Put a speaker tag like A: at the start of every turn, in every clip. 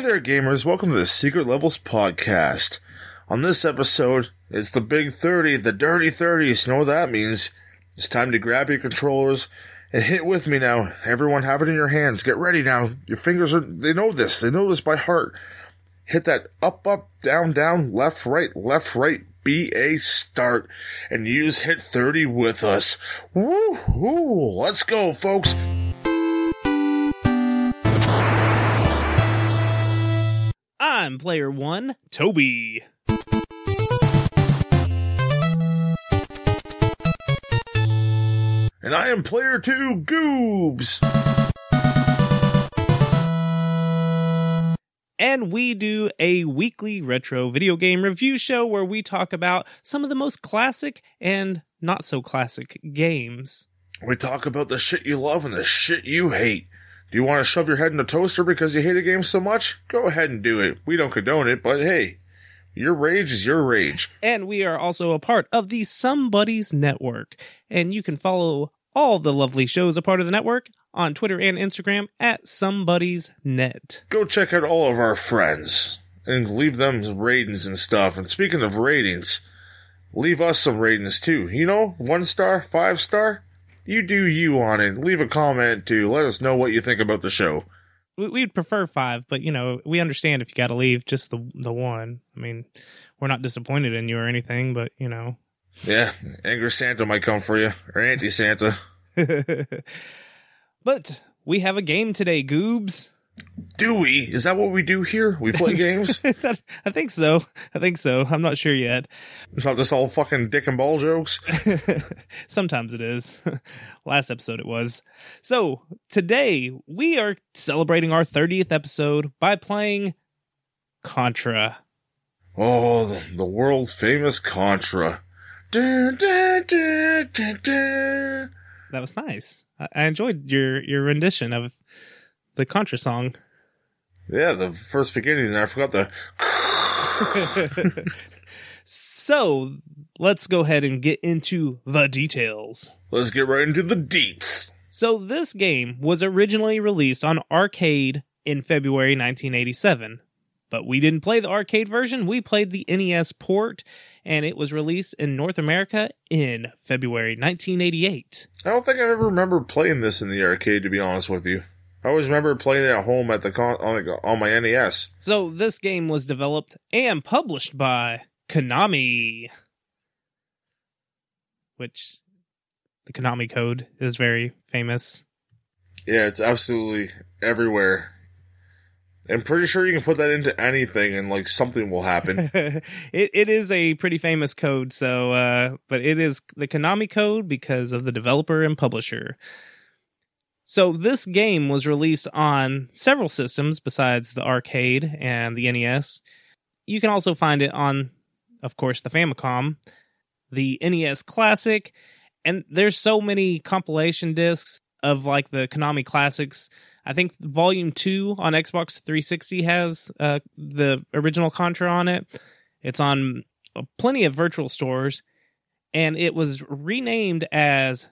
A: Hey there, gamers. Welcome to the Secret Levels podcast. On this episode, it's the big 30, the dirty 30s. You know what that means? It's time to grab your controllers and hit with me now. Everyone have it in your hands. Get ready now. Your fingers are, they know this. They know this by heart. Hit that up, up, down, down, left, right, left, right, BA start and use hit 30 with us. Woo hoo. Let's go, folks.
B: I'm player one, Toby.
A: And I am player two, Goobs.
B: And we do a weekly retro video game review show where we talk about some of the most classic and not so classic games.
A: We talk about the shit you love and the shit you hate. Do you want to shove your head in a toaster because you hate a game so much? Go ahead and do it. We don't condone it, but hey, your rage is your rage.
B: And we are also a part of the Somebody's Network. And you can follow all the lovely shows a part of the network on Twitter and Instagram at Somebody's Net.
A: Go check out all of our friends and leave them ratings and stuff. And speaking of ratings, leave us some ratings too. You know, one star, five star. You do you on it. Leave a comment to Let us know what you think about the show.
B: We- We'd prefer five, but you know, we understand if you got to leave just the the one. I mean, we're not disappointed in you or anything, but you know.
A: Yeah, Angry Santa might come for you, or Auntie Santa.
B: but we have a game today, Goobs.
A: Do we? Is that what we do here? We play games?
B: I think so. I think so. I'm not sure yet.
A: It's not just all fucking dick and ball jokes.
B: Sometimes it is. Last episode it was. So today we are celebrating our 30th episode by playing Contra.
A: Oh, the, the world famous Contra. Dun, dun, dun.
B: That was nice. I, I enjoyed your your rendition of the Contra song.
A: Yeah, the first beginning I forgot the.
B: So let's go ahead and get into the details.
A: Let's get right into the deets.
B: So this game was originally released on arcade in February 1987. But we didn't play the arcade version, we played the NES port, and it was released in North America in February 1988.
A: I don't think I ever remember playing this in the arcade, to be honest with you. I always remember playing it at home at the con- on, on my NES.
B: So this game was developed and published by Konami, which the Konami code is very famous.
A: Yeah, it's absolutely everywhere. I'm pretty sure you can put that into anything and like something will happen.
B: it it is a pretty famous code, so uh, but it is the Konami code because of the developer and publisher. So this game was released on several systems besides the arcade and the NES. You can also find it on, of course, the Famicom, the NES Classic, and there's so many compilation discs of like the Konami classics. I think Volume Two on Xbox 360 has uh, the original Contra on it. It's on uh, plenty of virtual stores, and it was renamed as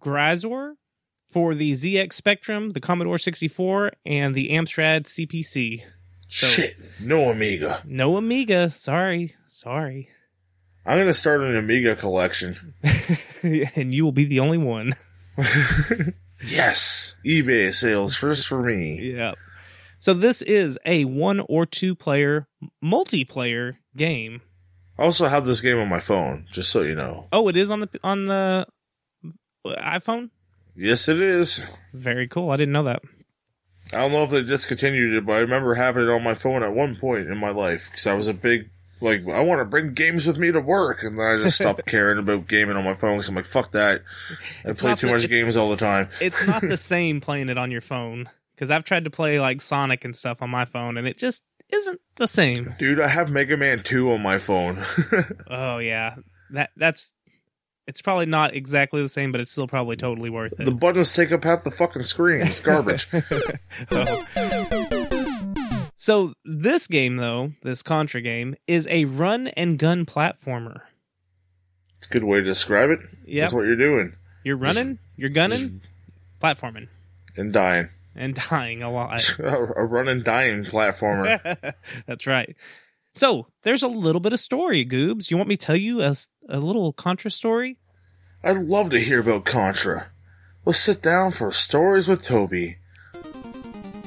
B: Gryzor for the ZX Spectrum, the Commodore 64, and the Amstrad CPC. So-
A: Shit, no Amiga.
B: No Amiga. Sorry. Sorry.
A: I'm gonna start an Amiga collection.
B: and you will be the only one.
A: Yes, eBay sales first for me.
B: Yeah. So this is a one or two player multiplayer game.
A: I also have this game on my phone, just so you know.
B: Oh, it is on the on the uh, iPhone.
A: Yes, it is.
B: Very cool. I didn't know that.
A: I don't know if they discontinued it, but I remember having it on my phone at one point in my life because I was a big like I want to bring games with me to work, and then I just stopped caring about gaming on my phone because I'm like, fuck that. I
B: It's
A: play too
B: the-
A: much games all the time.
B: It's not the same playing it on your phone because I've tried to play like Sonic and stuff on my phone, and it just isn't the same.
A: Dude, I have Mega Man 2 on my phone.
B: Oh yeah, that that's it's probably not exactly the same, but it's still probably totally worth it.
A: the buttons take up half the fucking screen. It's garbage.
B: Oh. So this game, though, this Contra game, is a run and gun platformer.
A: it's a good way to describe it.
B: Yep,
A: That's what you're doing.
B: you're running, you're gunning, platforming,
A: And dying.
B: and dying a lot.
A: a run and dying platformer.
B: That's right. So there's a little bit of story, Goobs. You want me to tell you a, a little Contra story?
A: I'd love to hear about Contra. Let's sit down for stories with Toby.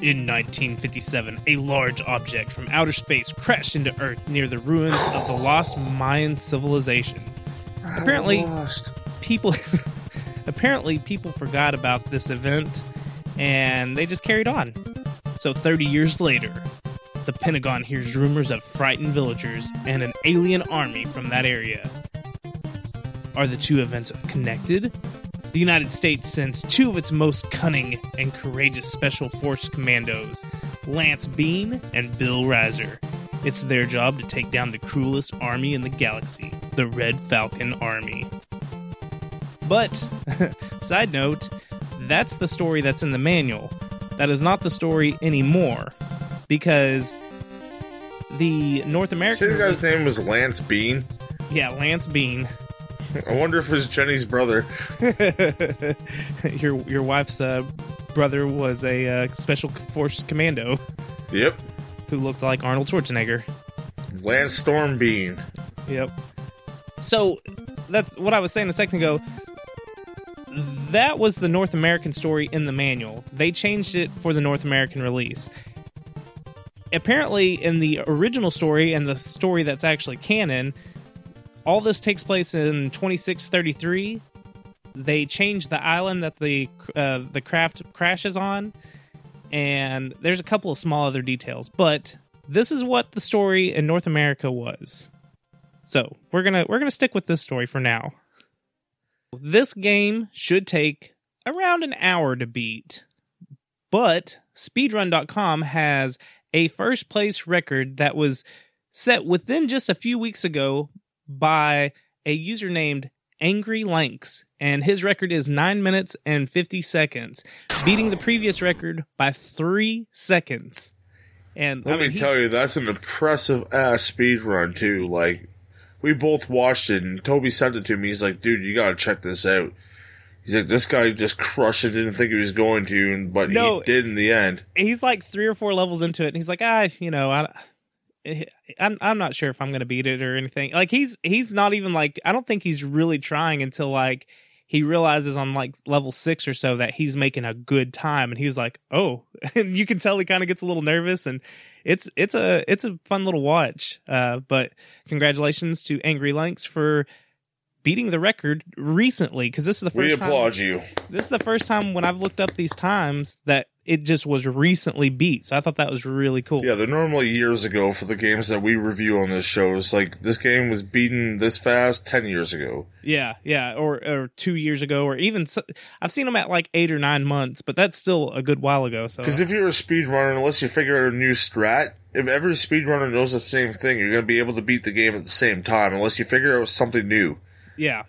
B: In 1957, a large object from outer space crashed into Earth near the ruins of the lost Mayan civilization. Apparently-
A: I'm lost.
B: People, apparently, people forgot about this event, and they just carried on. So 30 years later, the Pentagon hears rumors of frightened villagers and an alien army from that area. Are the two events connected? The United States sends two of its most cunning and courageous Special Force commandos, Lance Bean and Bill Rizer. It's their job to take down the cruelest army in the galaxy, the Red Falcon Army. But, side note, that's the story that's in the manual. That is not the story anymore, because the North American.
A: Say the guy's name was Lance Bean.
B: Yeah, Lance Bean.
A: I wonder if it's Jenny's brother.
B: your your wife's uh, brother was a uh, special force commando
A: Yep.
B: who looked like Arnold Schwarzenegger.
A: Lance Storm Bean.
B: Yep. So that's what I was saying a second ago. That was the North American story in the manual. They changed it for the North American release. Apparently, in the original story and the story that's actually canon, all this takes place in 2633. They change the island that the uh, the craft crashes on, and there's a couple of small other details. But this is what the story in North America was. So we're gonna we're gonna stick with this story for now. This game should take around an hour to beat, but speedrun.com has a first place record that was set within just a few weeks ago by a user named Angry Lanks, and his record is 9 minutes and 50 seconds, beating the previous record by 3 seconds. And
A: Let
B: I mean,
A: me
B: he-
A: tell you, that's an impressive ass speed run too. Like, we both watched it, and Toby sent it to me. He's like, "Dude, you gotta check this out." He's like, "This guy just crushed it. Didn't think he was going to, and- but
B: No.
A: he did in the end."
B: he's like three or four levels into it, and he's like, ah, you know, I, I'm I'm not sure if I'm gonna beat it or anything. Like he's he's not even like I don't think he's really trying until like he realizes on like level six or so that he's making a good time, and he's like, oh, and you can tell he kind of gets a little nervous, and it's it's a it's a fun little watch. Uh, but congratulations to Angry Lanks for beating the record recently because this is the
A: We
B: first time
A: applaud you.
B: this is the first time when I've looked up these times that it just was recently beat. So I thought that was really cool.
A: Yeah, they're normally years ago for the games that we review on this show. It's like this game was beaten this fast ten years ago.
B: yeah, yeah, or or two years ago, or even so, I've seen them at like eight or nine months, but that's still a good while ago. So
A: Because if you're a speedrunner, unless you figure out a new strat, if every speedrunner knows the same thing, you're gonna be able to beat the game at the same time, unless you figure out something new.
B: Yeah,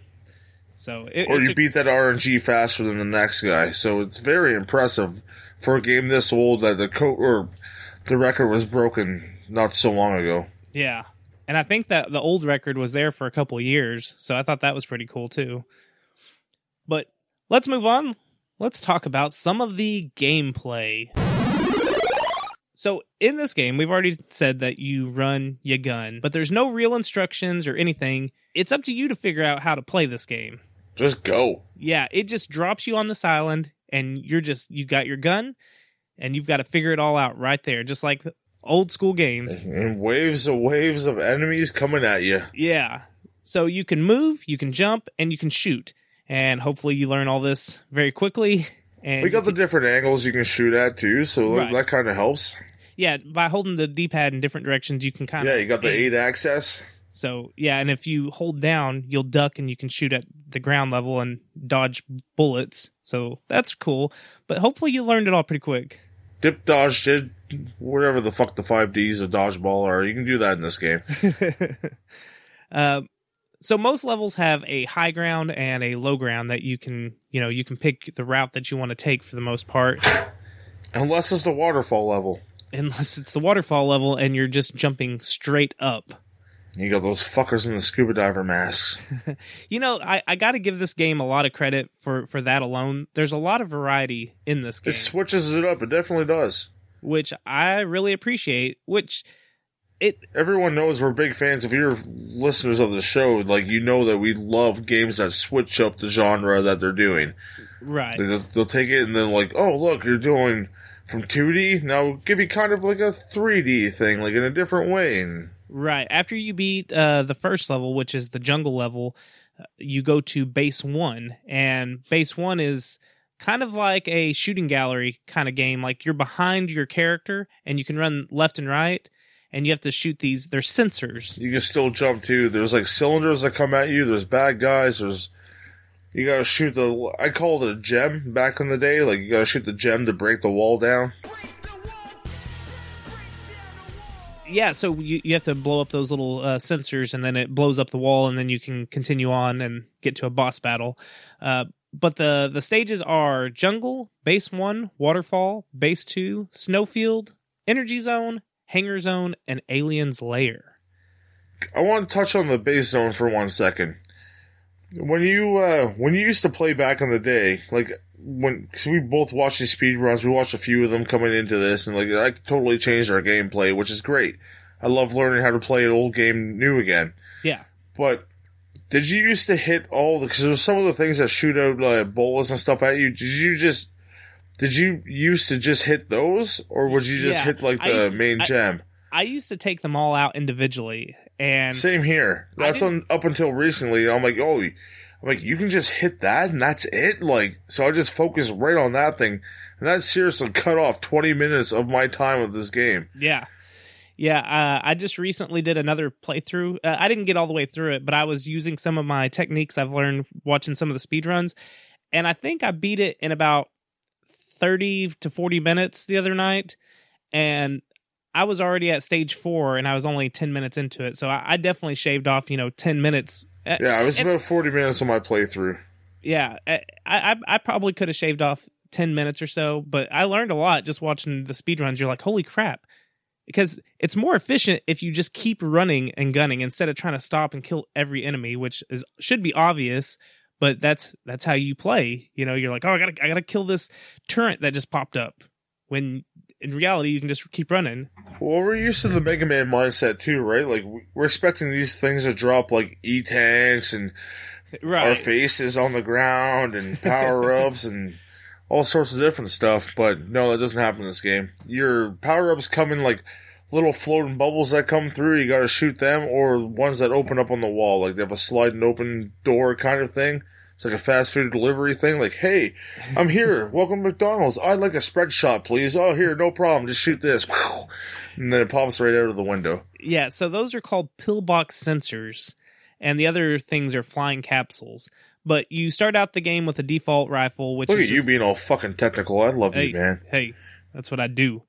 B: so it,
A: or you
B: a-
A: beat that RNG faster than the next guy. So it's very impressive for a game this old that the co- or the record was broken not so long ago.
B: yeah, and I think that the old record was there for a couple years, so I thought that was pretty cool too. But let's move on. Let's talk about some of the gameplay. So in this game, we've already said that you run your gun, but there's no real instructions or anything. It's up to you to figure out how to play this game.
A: Just go.
B: Yeah, it just drops you on this island and you're just you got your gun and you've got to figure it all out right there, just like old school games.
A: And waves of waves of enemies coming at you.
B: Yeah. So you can move, you can jump, and you can shoot. And hopefully you learn all this very quickly. And
A: We got the different angles you can shoot at too, so
B: Right.
A: that kind of helps.
B: yeah, by holding the D pad in different directions, you can kind of
A: Yeah, you got the eight access.
B: So yeah, and if you hold down, you'll duck and you can shoot at the ground level and dodge bullets. So that's cool. But hopefully you learned it all pretty quick.
A: Dip, dodge, did whatever the fuck the five Ds of dodgeball are. You can do that in this game.
B: uh, so most levels have a high ground and a low ground that you can, you know, you can pick the route that you want to take for the most part,
A: Unless it's the waterfall level.
B: unless it's the waterfall level and you're just jumping straight up.
A: You got those fuckers in the scuba diver masks.
B: You know, I, I got to give this game a lot of credit for for that alone. There's a lot of variety in this game.
A: It switches it up. It definitely does.
B: which I really appreciate. Which it
A: Everyone knows we're big fans. If you're listeners of the show, like you know that we love games that switch up the genre that they're doing.
B: right,
A: They'll, they'll take it and then like, oh look, you're doing from 2D now we'll give you kind of like a 3D thing, like in a different way. And
B: right. After you beat uh, the first level, which is the jungle level, uh, you go to base one, and base one is kind of like a shooting gallery kind of game. Like you're behind your character, and you can run left and right, and you have to shoot these. They're sensors.
A: you can still jump too. There's like cylinders that come at you. There's bad guys. There's you gotta shoot the. I called it a gem back in the day. Like you gotta shoot the gem to break the wall down.
B: yeah so you, you have to blow up those little uh, sensors and then it blows up the wall and then you can continue on and get to a boss battle uh, but the the stages are jungle base one waterfall base two snowfield energy zone hangar zone and aliens lair
A: I want to touch on the base zone for one second. When you uh, when you used to play back in the day, like when cause we both watched these speed runs, we watched a few of them coming into this, and like I totally changed our gameplay, which is great. I love learning how to play an old game new again.
B: yeah
A: But did you used to hit all the? Because there's some of the things that shoot out uh, bullets and stuff at you. Did you just? Did you used to just hit those, or would you just
B: Yeah,
A: hit like the main gem?
B: i used to take them all out individually and
A: Same here. That's on, up until recently. I'm like, oh, I'm like, you can just hit that and that's it. Like, so I just focused right on that thing, and that seriously cut off 20 minutes of my time with this game.
B: Yeah. Yeah, uh, I just recently did another playthrough. Uh, I didn't get all the way through it, but I was using some of my techniques I've learned watching some of the speedruns. And I think I beat it in about 30 to 40 minutes the other night. And I was already at stage four and I was only 10 minutes into it. So I, I definitely shaved off, you know, 10 minutes. Uh,
A: Yeah, it was
B: And-
A: about 40 minutes of my playthrough.
B: yeah, I, I, I probably could have shaved off 10 minutes or so, but I learned a lot just watching the speedruns. You're like, holy crap. Because it's more efficient if you just keep running and gunning instead of trying to stop and kill every enemy, which is should be obvious, but that's that's how you play. You know, you're like, oh, I gotta I gotta kill this turret that just popped up. When in reality, you can just keep running.
A: Well, we're used to the Mega Man mindset too, right? Like, we- we're expecting these things to drop like E tanks and our faces on the ground and power ups and all sorts of different stuff. But no, that doesn't happen in this game. Your power ups come in like little floating bubbles that come through. You got to shoot them, or ones that open up on the wall, like they have a sliding open door kind of thing. It's like a fast food delivery thing. Like, hey, I'm here. Welcome to McDonald's. I'd like a spread shot, please. Oh, here, no problem. Just shoot this. And then it pops right out of the window.
B: Yeah, so those are called pillbox sensors, and the other things are flying capsules. But you start out the game with a default rifle, which
A: Look
B: is
A: at you being all fucking technical. I love
B: hey,
A: you, man.
B: hey, that's what I do.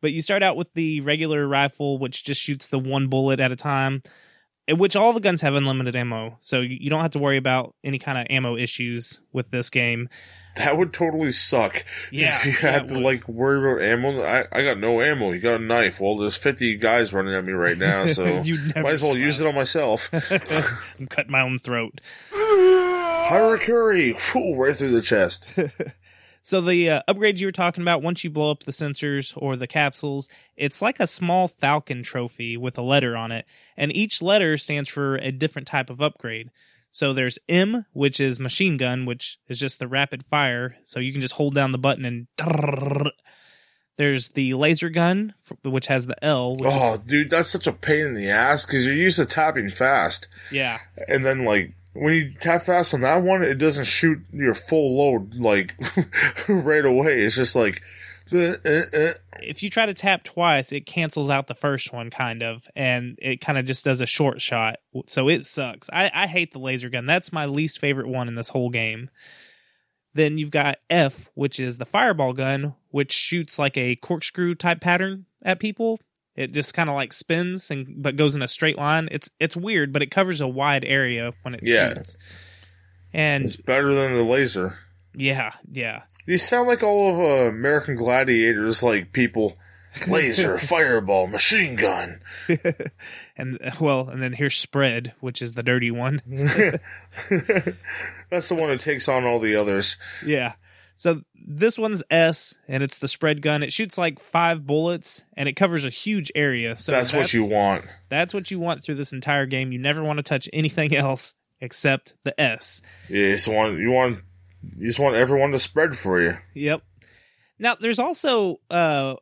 B: But you start out with the regular rifle, which just shoots the one bullet at a time, in which all the guns have unlimited ammo, so you don't have to worry about any kind of ammo issues with this game.
A: That would totally suck.
B: Yeah,
A: if you had to
B: would.
A: like worry about ammo, I, I got no ammo. You got a knife. Well, there's 50 guys running at me right now, so might as well use it on myself.
B: I'm cutting my own throat.
A: Harakiri, Phew, right through the chest.
B: So the uh, upgrades you were talking about, once you blow up the sensors or the capsules, it's like a small Falcon trophy with a letter on it, and each letter stands for a different type of upgrade. So there's M, which is machine gun, which is just the rapid fire, so you can just hold down the button and. There's the laser gun, which has the L. Which
A: oh,
B: is,
A: dude, that's such a pain in the ass because you're used to tapping fast,
B: yeah,
A: and then like when you tap fast on that one, it doesn't shoot your full load like right away. It's just like. Uh, uh, uh.
B: if you try to tap twice, it cancels out the first one, kind of, and it kind of just does a short shot. So it sucks. I, I hate the laser gun. That's my least favorite one in this whole game. Then you've got F, which is the fireball gun, which shoots like a corkscrew type pattern at people. It just kind of like spins and but goes in a straight line. It's it's weird, but it covers a wide area when it
A: Yeah.
B: shoots. And
A: It's better than the laser.
B: yeah, yeah.
A: These sound like all of uh, American Gladiators, like people. Laser, fireball, machine gun.
B: And uh, well, and then here's spread, which is the dirty one.
A: That's the one that takes on all the others.
B: Yeah. So this one's S, and it's the spread gun. It shoots like five bullets, and it covers a huge area. So
A: that's, what you want.
B: That's what you want through this entire game. You never want to touch anything else except the S.
A: Yeah, You just want you want you just want everyone to spread for you.
B: Yep. Now there's also uh,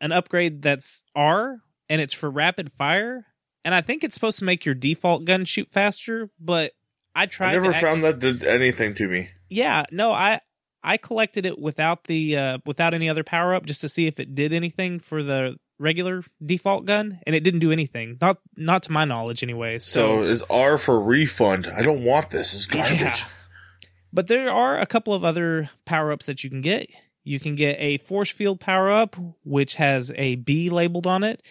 B: an upgrade that's R, and it's for rapid fire. And I think it's supposed to make your default gun shoot faster, but I tried.
A: I never
B: to act-
A: found that did anything to me.
B: Yeah, no, I I collected it without the uh without any other power up just to see if it did anything for the regular default gun, and it didn't do anything. Not not to my knowledge, anyway.
A: So
B: So,
A: is R for refund? I don't want this. It's garbage.
B: Yeah. but there are a couple of other power ups that you can get. You can get a force field power up, which has a B labeled on it.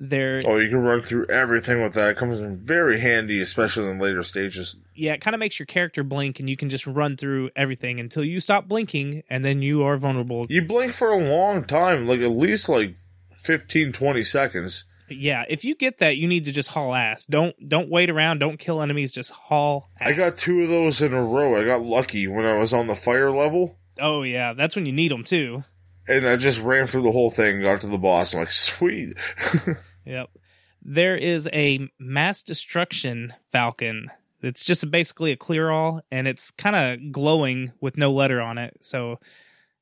B: There,
A: Oh, you can run through everything with that. It comes in very handy, especially in later stages.
B: yeah, it kind of makes your character blink, and you can just run through everything until you stop blinking, and then you are vulnerable.
A: You blink for a long time, like at least like 15, 20 seconds.
B: Yeah, if you get that, you need to just haul ass. Don't don't wait around. Don't kill enemies. Just haul. Ass.
A: I got two of those in a row. I got lucky when I was on the fire level,
B: Oh yeah, that's when you need them too.
A: and I just ran through the whole thing, got to the boss. I'm like, sweet.
B: Yep. There is a mass destruction falcon. It's just basically a clear all, and it's kind of glowing with no letter on it. So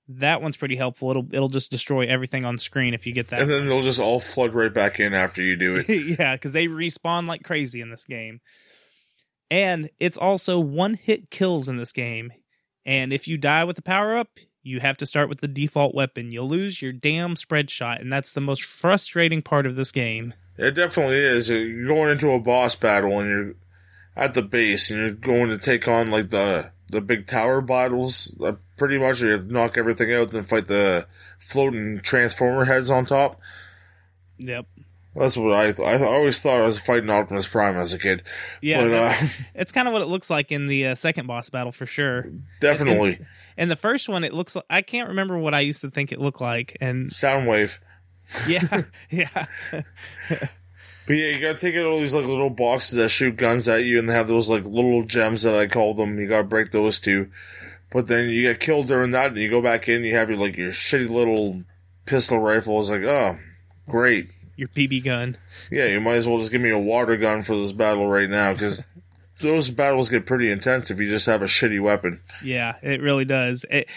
B: that one's pretty helpful. It'll it'll just destroy everything on screen if you get that.
A: and then they'll just all flood right back in after you do it.
B: yeah, because they respawn like crazy in this game. And it's also one hit kills in this game. And if you die with the power up, you have to start with the default weapon. You'll lose your damn spread shot, and that's the most frustrating part of this game.
A: It definitely is. You're going into a boss battle and you're at the base and you're going to take on like the the big tower battles. Uh, pretty much you have to knock everything out and fight the floating transformer heads on top.
B: Yep.
A: That's what I th- I th- I always thought I was fighting Optimus Prime as a kid.
B: Yeah,
A: but uh,
B: it's kind of what it looks like in the uh, second boss battle for sure.
A: definitely
B: And the first one, it looks like I can't remember what I used to think it looked like. And
A: Soundwave.
B: yeah, yeah,
A: But yeah, you gotta take out all these like little boxes that shoot guns at you, and they have those like little gems that I call them. You gotta break those too. But then you get killed during that, and you go back in. You have your like your shitty little pistol rifle. It's like, oh, great.
B: your BB gun.
A: Yeah, you might as well just give me a water gun for this battle right now, because those battles get pretty intense if you just have a shitty weapon.
B: Yeah, it really does. It,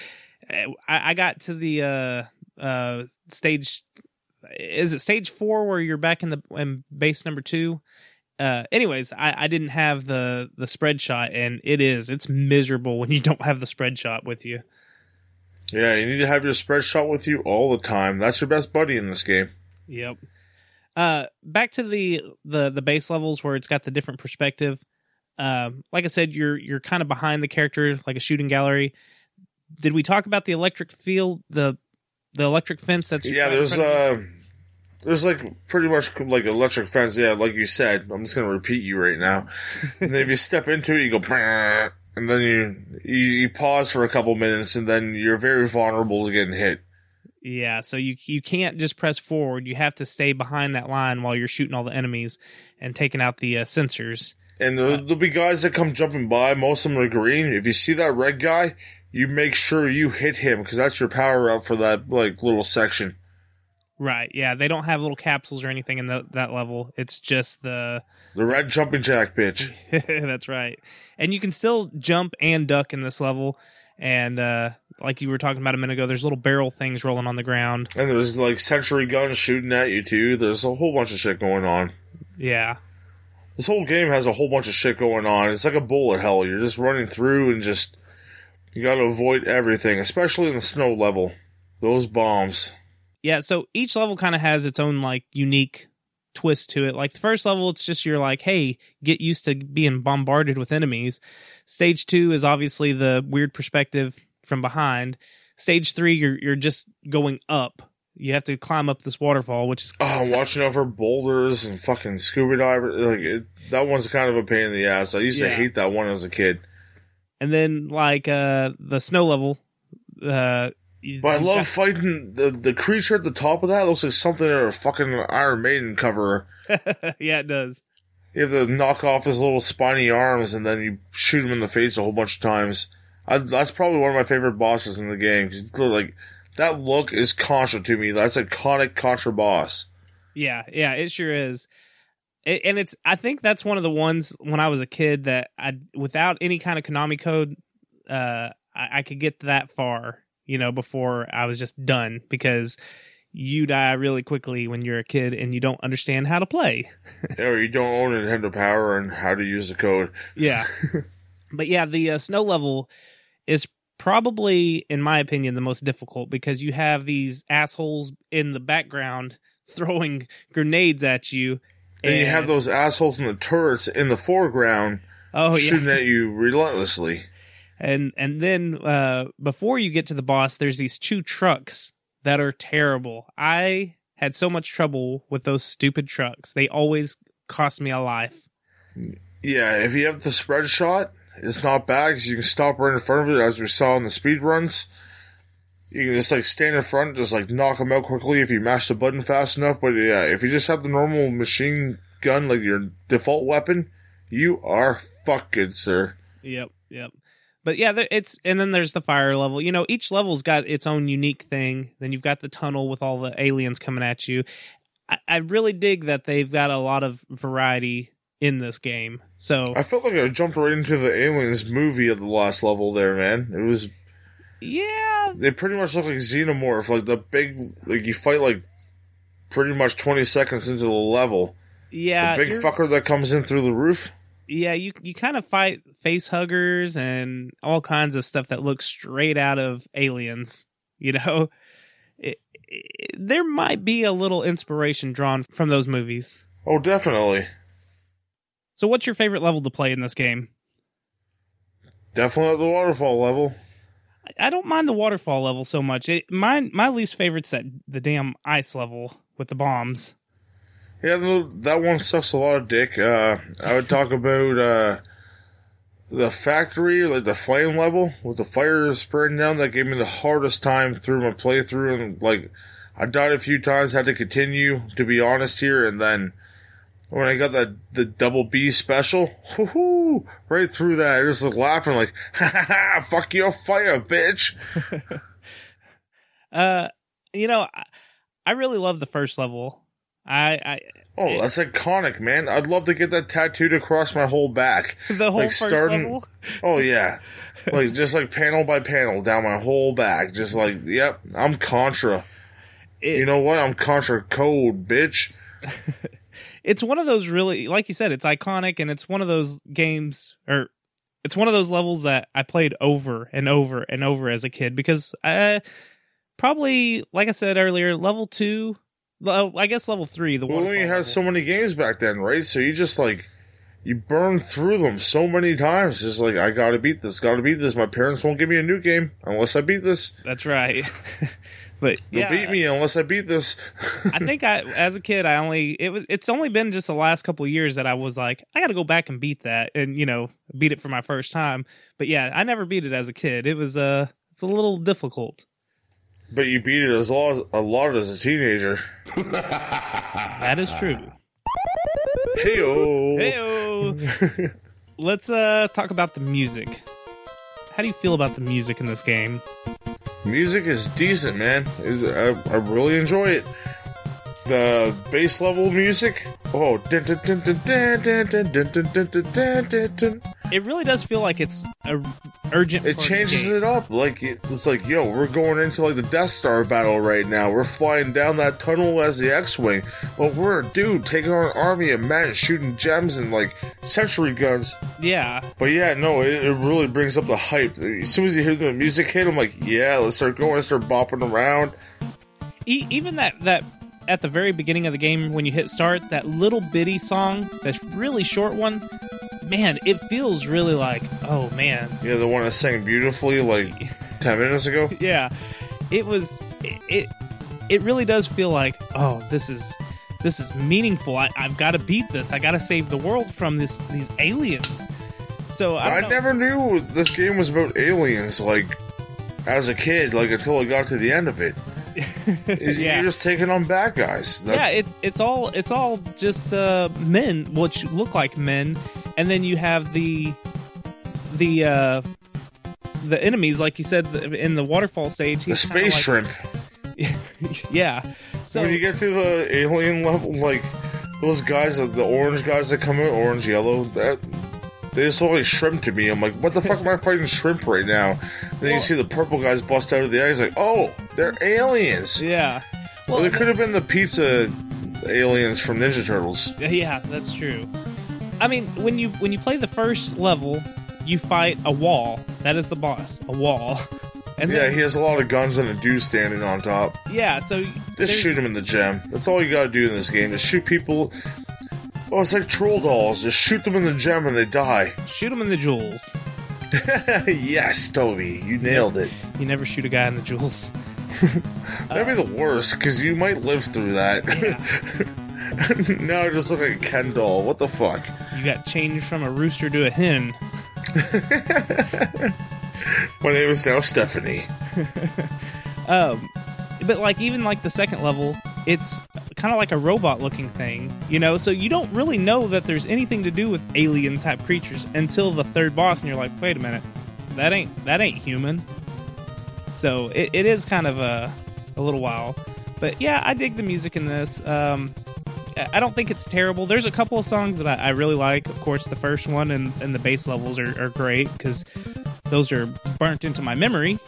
B: I, I got to the uh, uh, stage. Is it stage four where you're back in the in base number two? Uh, anyways, I, I didn't have the the spread shot, and it is it's miserable when you don't have the spread shot with you.
A: Yeah, you need to have your spread shot with you all the time. That's your best buddy in this game.
B: Yep. Uh, back to the the the base levels where it's got the different perspective. Um, like I said, you're you're kind of behind the character, like a shooting gallery. Did we talk about the electric field, the the electric fence? That's
A: Yeah, there's
B: front of you?
A: uh, there's like pretty much like electric fence. Yeah, like you said. I'm just gonna repeat you right now. and then if you step into it, you go, and then you, you you pause for a couple minutes, and then you're very vulnerable to getting hit.
B: Yeah, so you you can't just press forward. You have to stay behind that line while you're shooting all the enemies and taking out the uh, sensors.
A: And there'll, there'll be guys that come jumping by. Most of them are green. If you see that red guy, you make sure you hit him because that's your power up for that like little section.
B: Right. Yeah. They don't have little capsules or anything in the, that level. It's just the.
A: The red jumping jack bitch.
B: That's right. And you can still jump and duck in this level. And uh, like you were talking about a minute ago, there's little barrel things rolling on the ground.
A: And there's like sentry guns shooting at you too. There's a whole bunch of shit going on.
B: Yeah.
A: This whole game has a whole bunch of shit going on. It's like a bullet hell. You're just running through and just you got to avoid everything, especially in the snow level. Those bombs.
B: Yeah, so each level kind of has its own like unique twist to it. Like the first level, it's just you're like, hey, get used to being bombarded with enemies. Stage two is obviously the weird perspective from behind. Stage three, you're you're just going up. You have to climb up this waterfall, which is
A: oh, watching over boulders and fucking scuba divers. Like it, that one's kind of a pain in the ass. I used
B: Yeah.
A: to hate that one as a kid,
B: and then like uh the snow level. Uh,
A: but I love
B: got-
A: fighting the the creature at the top of that. Looks like something in a fucking Iron Maiden cover.
B: yeah, it does.
A: You have to knock off his little spiny arms and then you shoot him in the face a whole bunch of times. I, that's probably one of my favorite bosses in the game. 'cause, like that look is Contra to me. That's iconic Contra boss.
B: Yeah, yeah, it sure is. A- And it's I think that's one of the ones when I was a kid that I without any kind of Konami code uh I, I could get that far, you know, before I was just done because you die really quickly when you're a kid and you don't understand how to play.
A: or you don't own Nintendo Power and how to use the code.
B: Yeah. but yeah, the uh, snow level is probably in my opinion the most difficult because you have these assholes in the background throwing grenades at you
A: And you have those assholes in the turrets in the foreground
B: oh yeah.
A: shooting at you relentlessly.
B: and and then uh before you get to the boss there's these two trucks that are terrible. I had so much trouble with those stupid trucks. They always cost me a life.
A: Yeah, if you have the spread shot, it's not bad because you can stop right in front of it, as we saw in the speed runs. You can just like stand in front, just like knock them out quickly if you mash the button fast enough. But yeah, if you just have the normal machine gun, like your default weapon, you are fucking sir.
B: yep yep but yeah it's and then there's the fire level you know each level's got its own unique thing then you've got the tunnel with all the aliens coming at you i, I really dig that they've got a lot of variety in this game so
A: I felt like I jumped right into the aliens movie at the last level there, man. It was
B: yeah
A: they pretty much look like xenomorph, like the big like you fight like pretty much twenty seconds into the level.
B: yeah
A: the big fucker that comes in through the roof.
B: yeah, you you kind of fight face huggers and all kinds of stuff that looks straight out of aliens. You know, it, it- there might be a little inspiration drawn from those movies.
A: Oh, definitely.
B: So, what's your favorite level to play in this game?
A: Definitely the waterfall level.
B: I- don't mind the waterfall level so much. It, my my least favorite's that the damn ice level with the bombs.
A: Yeah, that one sucks a lot of dick. Uh, I would talk about uh, the factory, like the flame level with the fire spreading down. That gave me the hardest time through my playthrough, and like I died a few times, had to continue to be honest here, and then when I got that the double B special, whoo right through that, I just like laughing like, ha ha ha, fuck your fire, bitch.
B: Uh, you know, I, I really love the first level. I, I
A: Oh, that's iconic, man. I'd love to get that tattooed across my whole back.
B: the whole
A: Like
B: first
A: starting-
B: level.
A: Oh yeah, like just like panel by panel down my whole back. Just like, yep, I'm Contra.
B: It-
A: you know what? I'm Contra Code, bitch.
B: It's one of those really like you said it's iconic and it's one of those games or it's one of those levels that i played over and over and over as a kid because i probably like i said earlier level two i guess level three the
A: Well,
B: one
A: had so many games back then, right? So you just like you burn through them so many times. Just like I gotta beat this, gotta beat this. My parents won't give me a new game unless I beat this.
B: that's right but
A: They'll
B: yeah
A: beat me unless I beat this.
B: i think i as a kid i only it was it's only been just the last couple of years that i was like i gotta go back and beat that and you know beat it for my first time but yeah i never beat it as a kid it was uh it's a little difficult
A: but you beat it as a lot, a lot as a teenager.
B: that is true
A: Heyo.
B: Heyo. Let's uh talk about the music. how do you feel about the music in this game?
A: Music is decent, man. I, I really enjoy it the base level music. Oh,
B: it really does feel like it's a urgent.
A: It changes it up. Like it's like, yo, we're going into like the Death Star battle right now. We're flying down that tunnel as the X-wing. but we're a dude taking on an army of men, shooting gems and like sentry guns.
B: Yeah.
A: But yeah, no, it, it really brings up the hype. As soon as you hear the music hit, I'm like, yeah, let's start going, start bopping around.
B: E- even that that at the very beginning of the game when you hit start, that little bitty song, that's really short one. Man, it feels really like, oh man,
A: Yeah, the one I sang beautifully like ten minutes ago.
B: yeah. It was it it, it really does feel like, oh, this is this is meaningful. I, I've got to beat this. I got to save the world from this these aliens. So I,
A: I never knew this game was about aliens. Like as a kid, like until I got to the end of it.
B: Yeah.
A: You're just taking on bad guys.
B: yeah, it's it's all it's all just uh, men, which look like men, and then you have the the uh, the enemies, like you said in the waterfall stage.
A: the space
B: like-
A: shrimp.
B: yeah. So
A: when you get to the alien level, like those guys, the orange guys that come in, orange, yellow, that they just look like shrimp to me. I'm like, what the fuck am I fighting shrimp right now? Then you see the purple guys bust out of the eyes, like, oh, they're aliens.
B: yeah,
A: Well,
B: well,
A: there could have been the pizza aliens from Ninja Turtles.
B: yeah, that's true. I mean, when you when you play the first level, you fight a wall. That is the boss, a wall. And
A: Yeah,
B: then,
A: he has a lot of guns and a dude standing on top.
B: yeah, so
A: Just
B: there's-
A: shoot him in the gem. That's all you gotta do in this game. Just shoot people. Oh, it's like troll dolls. Just shoot them in the gem and they die.
B: shoot them in the jewels.
A: yes, Toby, you nailed it.
B: You never shoot a guy in the jewels.
A: That'd be the worst, because you might live through that. now I just look like a Ken doll. What the fuck?
B: You got changed from a rooster to a hen.
A: My name is now Stephanie.
B: Um, but like even like the second level, it's kind of like a robot looking thing, you know. So you don't really know that there's anything to do with alien type creatures until the third boss, and you're like, wait a minute, that ain't that ain't human. So it, it is kind of a a little while, but yeah, I dig the music in this. Um, I don't think it's terrible. There's a couple of songs that I, I really like. Of course, the first one and, and the base levels are, are great because those are burnt into my memory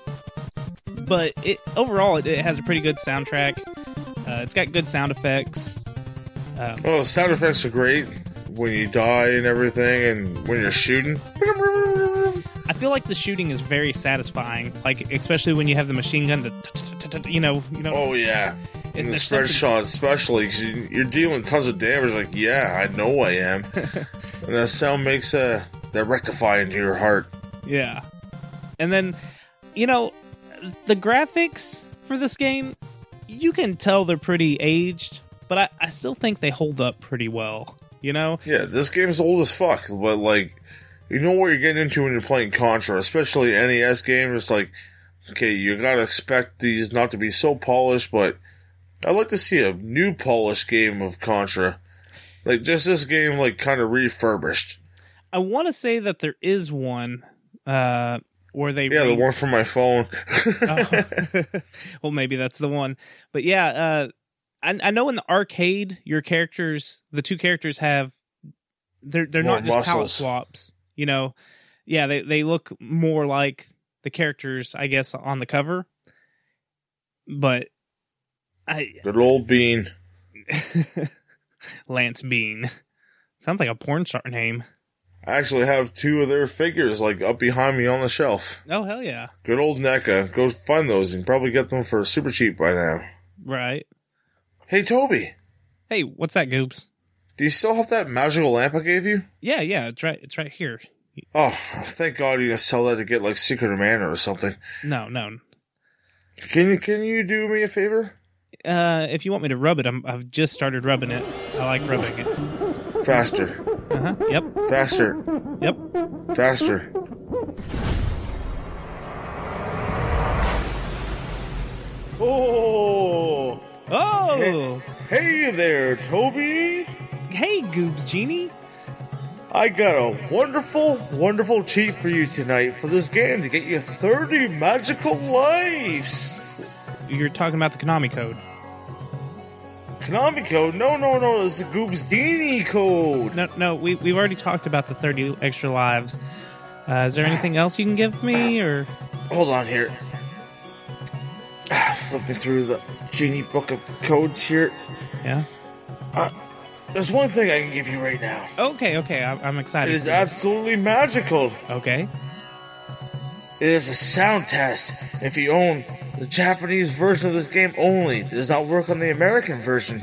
B: but it overall it, it has a pretty good soundtrack. Uh, it's got good sound effects. Um,
A: Oh, sound effects are great when you die and everything, and when you're shooting.
B: I feel like the shooting is very satisfying, like especially when you have the machine gun. The you know, you know.
A: Oh yeah,
B: and
A: in the spread shot especially, because you're dealing tons of damage. Like, yeah, I know I am, and that sound makes a that rectify into your heart.
B: Yeah, and then you know the graphics for this game, you can tell they're pretty aged, but I, I still think they hold up pretty well. You know,
A: Yeah, this game's old as fuck, but like, you know what you're getting into when you're playing Contra, especially NES games. It's like, okay, you gotta expect these not to be so polished, but I'd like to see a new polished game of Contra. Like, just this game, like, kind of refurbished.
B: I want to say that there is one uh, where they
A: Yeah, the one from my phone.
B: Oh. well, maybe that's the one. But yeah, uh, I, I know in the arcade, your characters, the two characters have they're they're
A: More
B: not just palette swaps. You know, yeah, they they look more like the characters, I guess, on the cover. But I
A: Good old Bean.
B: Lance Bean sounds like a porn star name.
A: I actually have two of their figures, like, up behind me on the shelf.
B: Oh hell yeah!
A: Good old NECA. Go find those. You can probably get them for super cheap by now.
B: Right.
A: Hey, Toby,
B: Hey, what's that, Goobs?
A: do you still have that magical lamp I gave you?
B: Yeah, yeah, it's right. It's right here.
A: Oh, thank God you sell that to get like Secret of Mana or something.
B: No, no.
A: Can you can you do me a favor?
B: Uh, if you want me to rub it, I'm, I've just started rubbing it. I like rubbing it.
A: Faster,
B: Uh huh. Yep.
A: faster,
B: Yep.
A: faster. Oh,
B: Oh,
A: hey there, Toby.
B: hey, Goobs Genie.
A: I got a wonderful, wonderful cheat for you tonight for this game to get you 30 magical lives.
B: You're talking about the Konami code.
A: Konami code? No, no, no. It's the Goob's Genie code.
B: No, no, we we've already talked about the 30 extra lives. Uh, is there anything else you can give me, or
A: Hold on here. Flipping through the Genie book of codes here.
B: yeah?
A: There's one thing I can give you right now.
B: Okay, okay, I'm, I'm excited. It is
A: absolutely magical.
B: Okay,
A: It is a sound test. If you own the Japanese version of this game only, it does not work on the American version.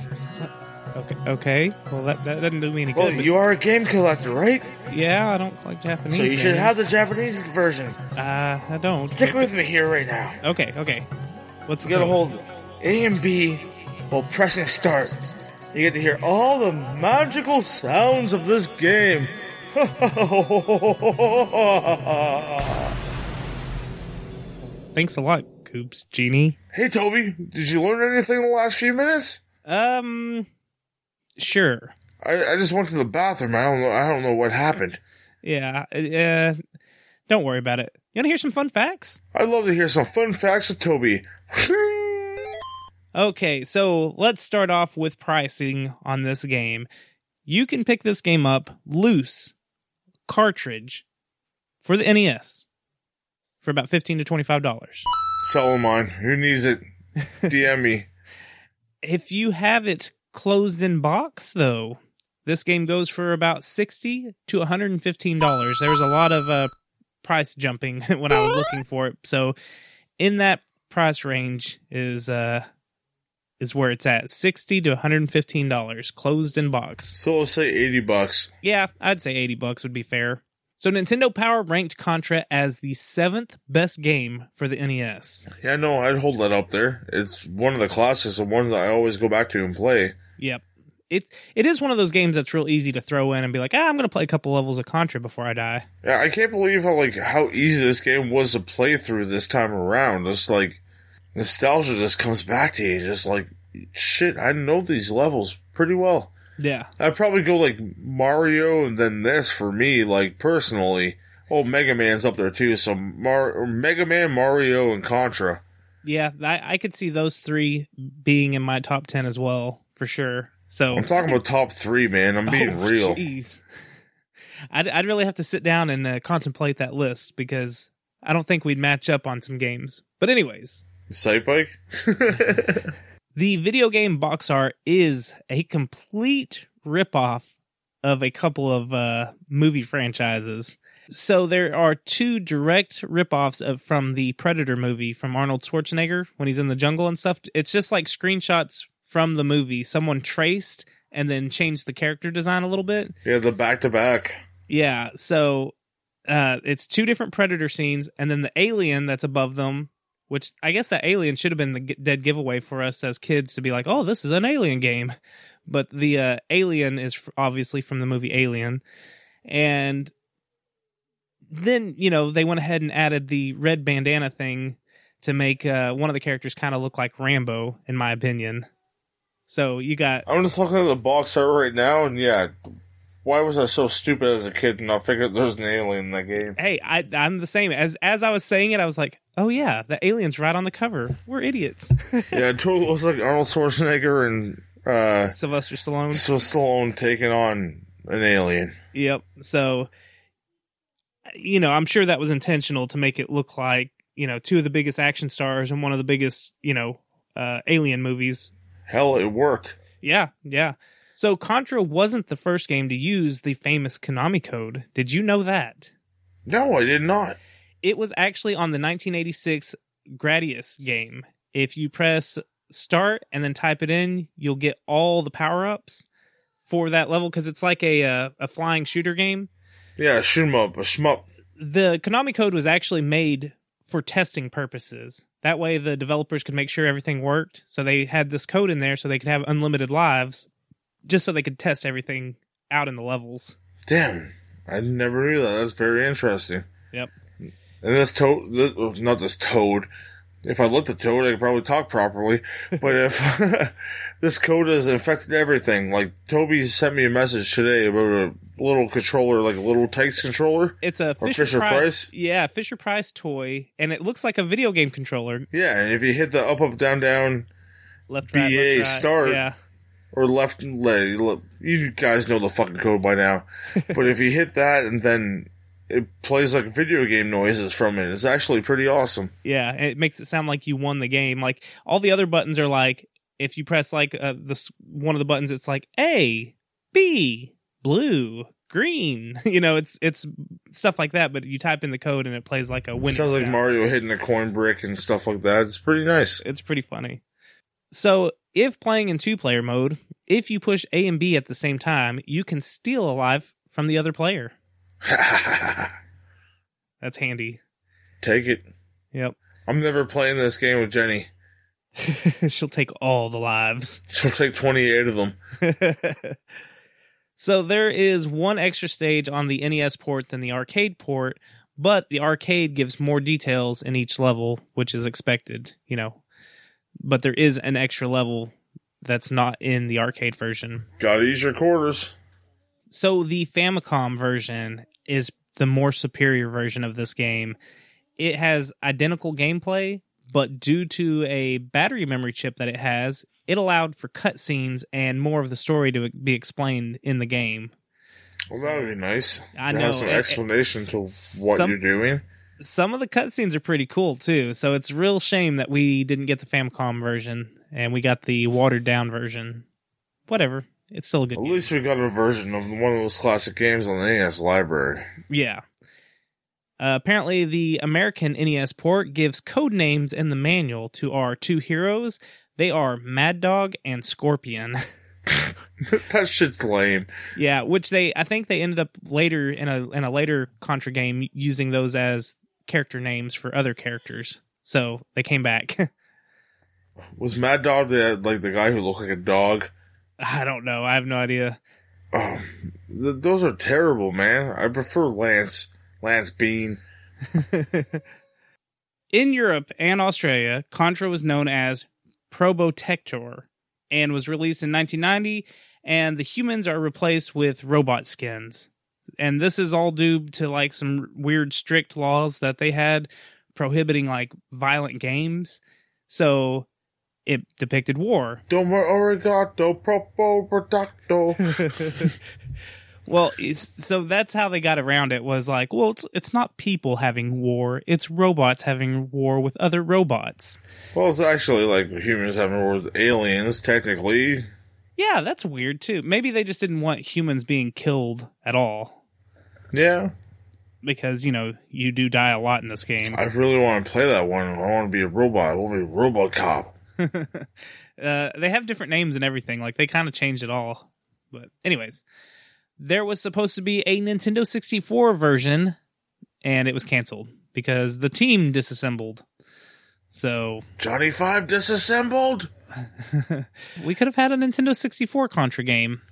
B: okay, okay. Well, that, that doesn't do me any
A: Well,
B: good. but-
A: you are a game collector, right?
B: yeah, I don't like Japanese.
A: So you should have the Japanese version.
B: Uh, I don't.
A: Stick with me here right now.
B: Okay, okay. Let's
A: gotta
B: code?
A: hold A and B while pressing start. You get to hear all the magical sounds of this game.
B: Thanks a lot, Goobs Genie.
A: hey, Toby, did you learn anything in the last few minutes?
B: Um, sure.
A: I, I just went to the bathroom. I don't know. I don't know what happened.
B: Yeah. Uh, don't worry about it. You want to hear some fun facts?
A: I'd love to hear some fun facts with Toby.
B: Okay, so let's start off with pricing on this game. You can pick this game up loose cartridge for the NES for about fifteen to twenty five dollars.
A: Sell mine. Who needs it? DM me.
B: If you have it closed in box, though, this game goes for about sixty to one hundred and fifteen dollars. There was a lot of uh, price jumping when I was looking for it, so in that price range is uh is where it's at sixty to one hundred and fifteen dollars closed in box.
A: So let's say eighty bucks.
B: Yeah, I'd say 80 bucks would be fair. So Nintendo Power ranked Contra as the seventh best game for the NES.
A: Yeah, no, I'd hold that up there. It's one of the classics and one that I always go back to and play.
B: Yep. It it is one of those games that's real easy to throw in and be like, ah, I'm gonna play a couple levels of Contra before I die.
A: Yeah, I can't believe how like how easy this game was to play through this time around. It's like nostalgia just comes back to you. Just like shit, I know these levels pretty well.
B: Yeah.
A: I'd probably go like Mario and then this for me, like personally. Oh, Mega Man's up there too. So Mar- Mega Man, Mario, and Contra.
B: Yeah, I, I could see those three being in my top ten as well, for sure. So
A: I'm talking about top three, man. I'm being
B: Oh,
A: real.
B: Jeez. I'd, I'd really have to sit down and uh, contemplate that list because I don't think we'd match up on some games. But anyways,
A: Sight bike.
B: The video game box art is a complete ripoff of a couple of uh, movie franchises. So there are two direct ripoffs of from the Predator movie from Arnold Schwarzenegger when he's in the jungle and stuff. It's just like screenshots from the movie. Someone traced and then changed the character design a little bit.
A: yeah, the back to back.
B: Yeah, so uh, it's two different predator scenes, and then the alien that's above them. Which I guess that alien should have been the dead giveaway for us as kids to be like, "Oh, this is an alien game," but the uh, alien is obviously from the movie Alien, and then you know they went ahead and added the red bandana thing to make uh, one of the characters kind of look like Rambo, in my opinion. So you got
A: I'm just looking at the box art right now, and yeah, why was I so stupid as a kid and I figured there was an alien in that game?
B: hey, I, I'm the same. As as I was saying it, I was like, oh yeah, the alien's right on the cover. We're idiots.
A: yeah, it totally looks like Arnold Schwarzenegger and uh,
B: Sylvester Stallone.
A: so Stallone taking on an alien.
B: Yep. So, you know, I'm sure that was intentional to make it look like you know two of the biggest action stars and one of the biggest you know uh, alien movies.
A: Hell, it worked.
B: Yeah, yeah. So Contra wasn't the first game to use the famous Konami code. Did you know that?
A: No, I did not.
B: it was actually on the 1986 Gradius game. If you press start and then type it in, you'll get all the power ups for that level because it's like a uh, a flying shooter game.
A: Yeah, shoot 'em up, a shmup.
B: The Konami code was actually made for testing purposes. That way, the developers could make sure everything worked. So they had this code in there so they could have unlimited lives, just so they could test everything out in the levels.
A: Damn, I never knew that. That's very interesting.
B: Yep.
A: And this toad, this, oh, not this toad. If I looked at toad, I could probably talk properly. But if this code has infected everything, like Toby sent me a message today about a little controller, like a little Tikes controller.
B: It's a Fisher,
A: Fisher
B: Price,
A: Price?
B: Yeah, Fisher Price toy, and it looks like a video game controller.
A: Yeah, and if you hit the up, up, down, down,
B: Left, right,
A: BA
B: left, right.
A: start.
B: Yeah,
A: or left leg, look, you guys know the fucking code by now. but if you hit that and then it plays like video game noises from it, it's actually pretty awesome.
B: yeah. It makes it sound like you won the game. Like all the other buttons are like, if you press like uh, this one of the buttons, it's like A, B, blue, green. You know, it's it's stuff like that. But you type in the code and it plays like a winning.
A: Sounds like
B: sound.
A: Mario hitting a coin brick and stuff like that. It's pretty nice.
B: It's pretty funny. So, if playing in two player mode, if you push A and B at the same time, you can steal a life from the other player. That's handy.
A: Take it.
B: Yep.
A: I'm never playing this game with Jenny.
B: She'll take all the lives.
A: She'll take 28 of them.
B: so, there is one extra stage on the NES port than the arcade port, but the arcade gives more details in each level, which is expected, you know. But there is an extra level that's not in the arcade version.
A: Gotta use your quarters.
B: So the Famicom version is the more superior version of this game. It has identical gameplay, but due to a battery memory chip that it has, it allowed for cutscenes and more of the story to be explained in the game.
A: Well, that would be nice.
B: I know,
A: Have some
B: it- it-
A: explanation to what
B: some-
A: you're doing.
B: Some of the cutscenes are pretty cool too, so it's a real shame that we didn't get the Famicom version and we got the watered down version. Whatever, it's still a good
A: At
B: game.
A: least we got a version of one of those classic games on the NES library.
B: Yeah. Uh, apparently, the American NES port gives code names in the manual to our two heroes. They are Mad Dog and Scorpion.
A: that shit's lame.
B: yeah, which they I think they ended up later in a in a later Contra game using those as character names for other characters. So they came back.
A: Was Mad Dog the like the guy who looked like a dog?
B: I don't know. I have no idea.
A: Oh, th- those are terrible, man. I prefer Lance, Lance Bean.
C: In Europe and Australia, Contra was known as Probotector and was released in 1990, and the humans are replaced with robot skins. And this is all due to like some weird strict laws that they had prohibiting like violent games. So it depicted war.
A: Domo arigato, propo protacto.
B: Well, it's, so that's how they got around it was like, well, it's it's not people having war, it's robots having war with other robots.
A: well, it's actually like humans having war with aliens, technically.
B: Yeah, that's weird too. Maybe they just didn't want humans being killed at all
A: Yeah,
B: because, you know, you do die a lot in this game.
A: I really want to play that one. I want to be a robot. I want to be a robot cop.
B: uh, they have different names and everything. Like they kind of changed it all. But anyways, there was supposed to be a Nintendo 64 version, and it was canceled because the team disassembled. So
A: Johnny Five disassembled.
B: we could have had a Nintendo 64 Contra game.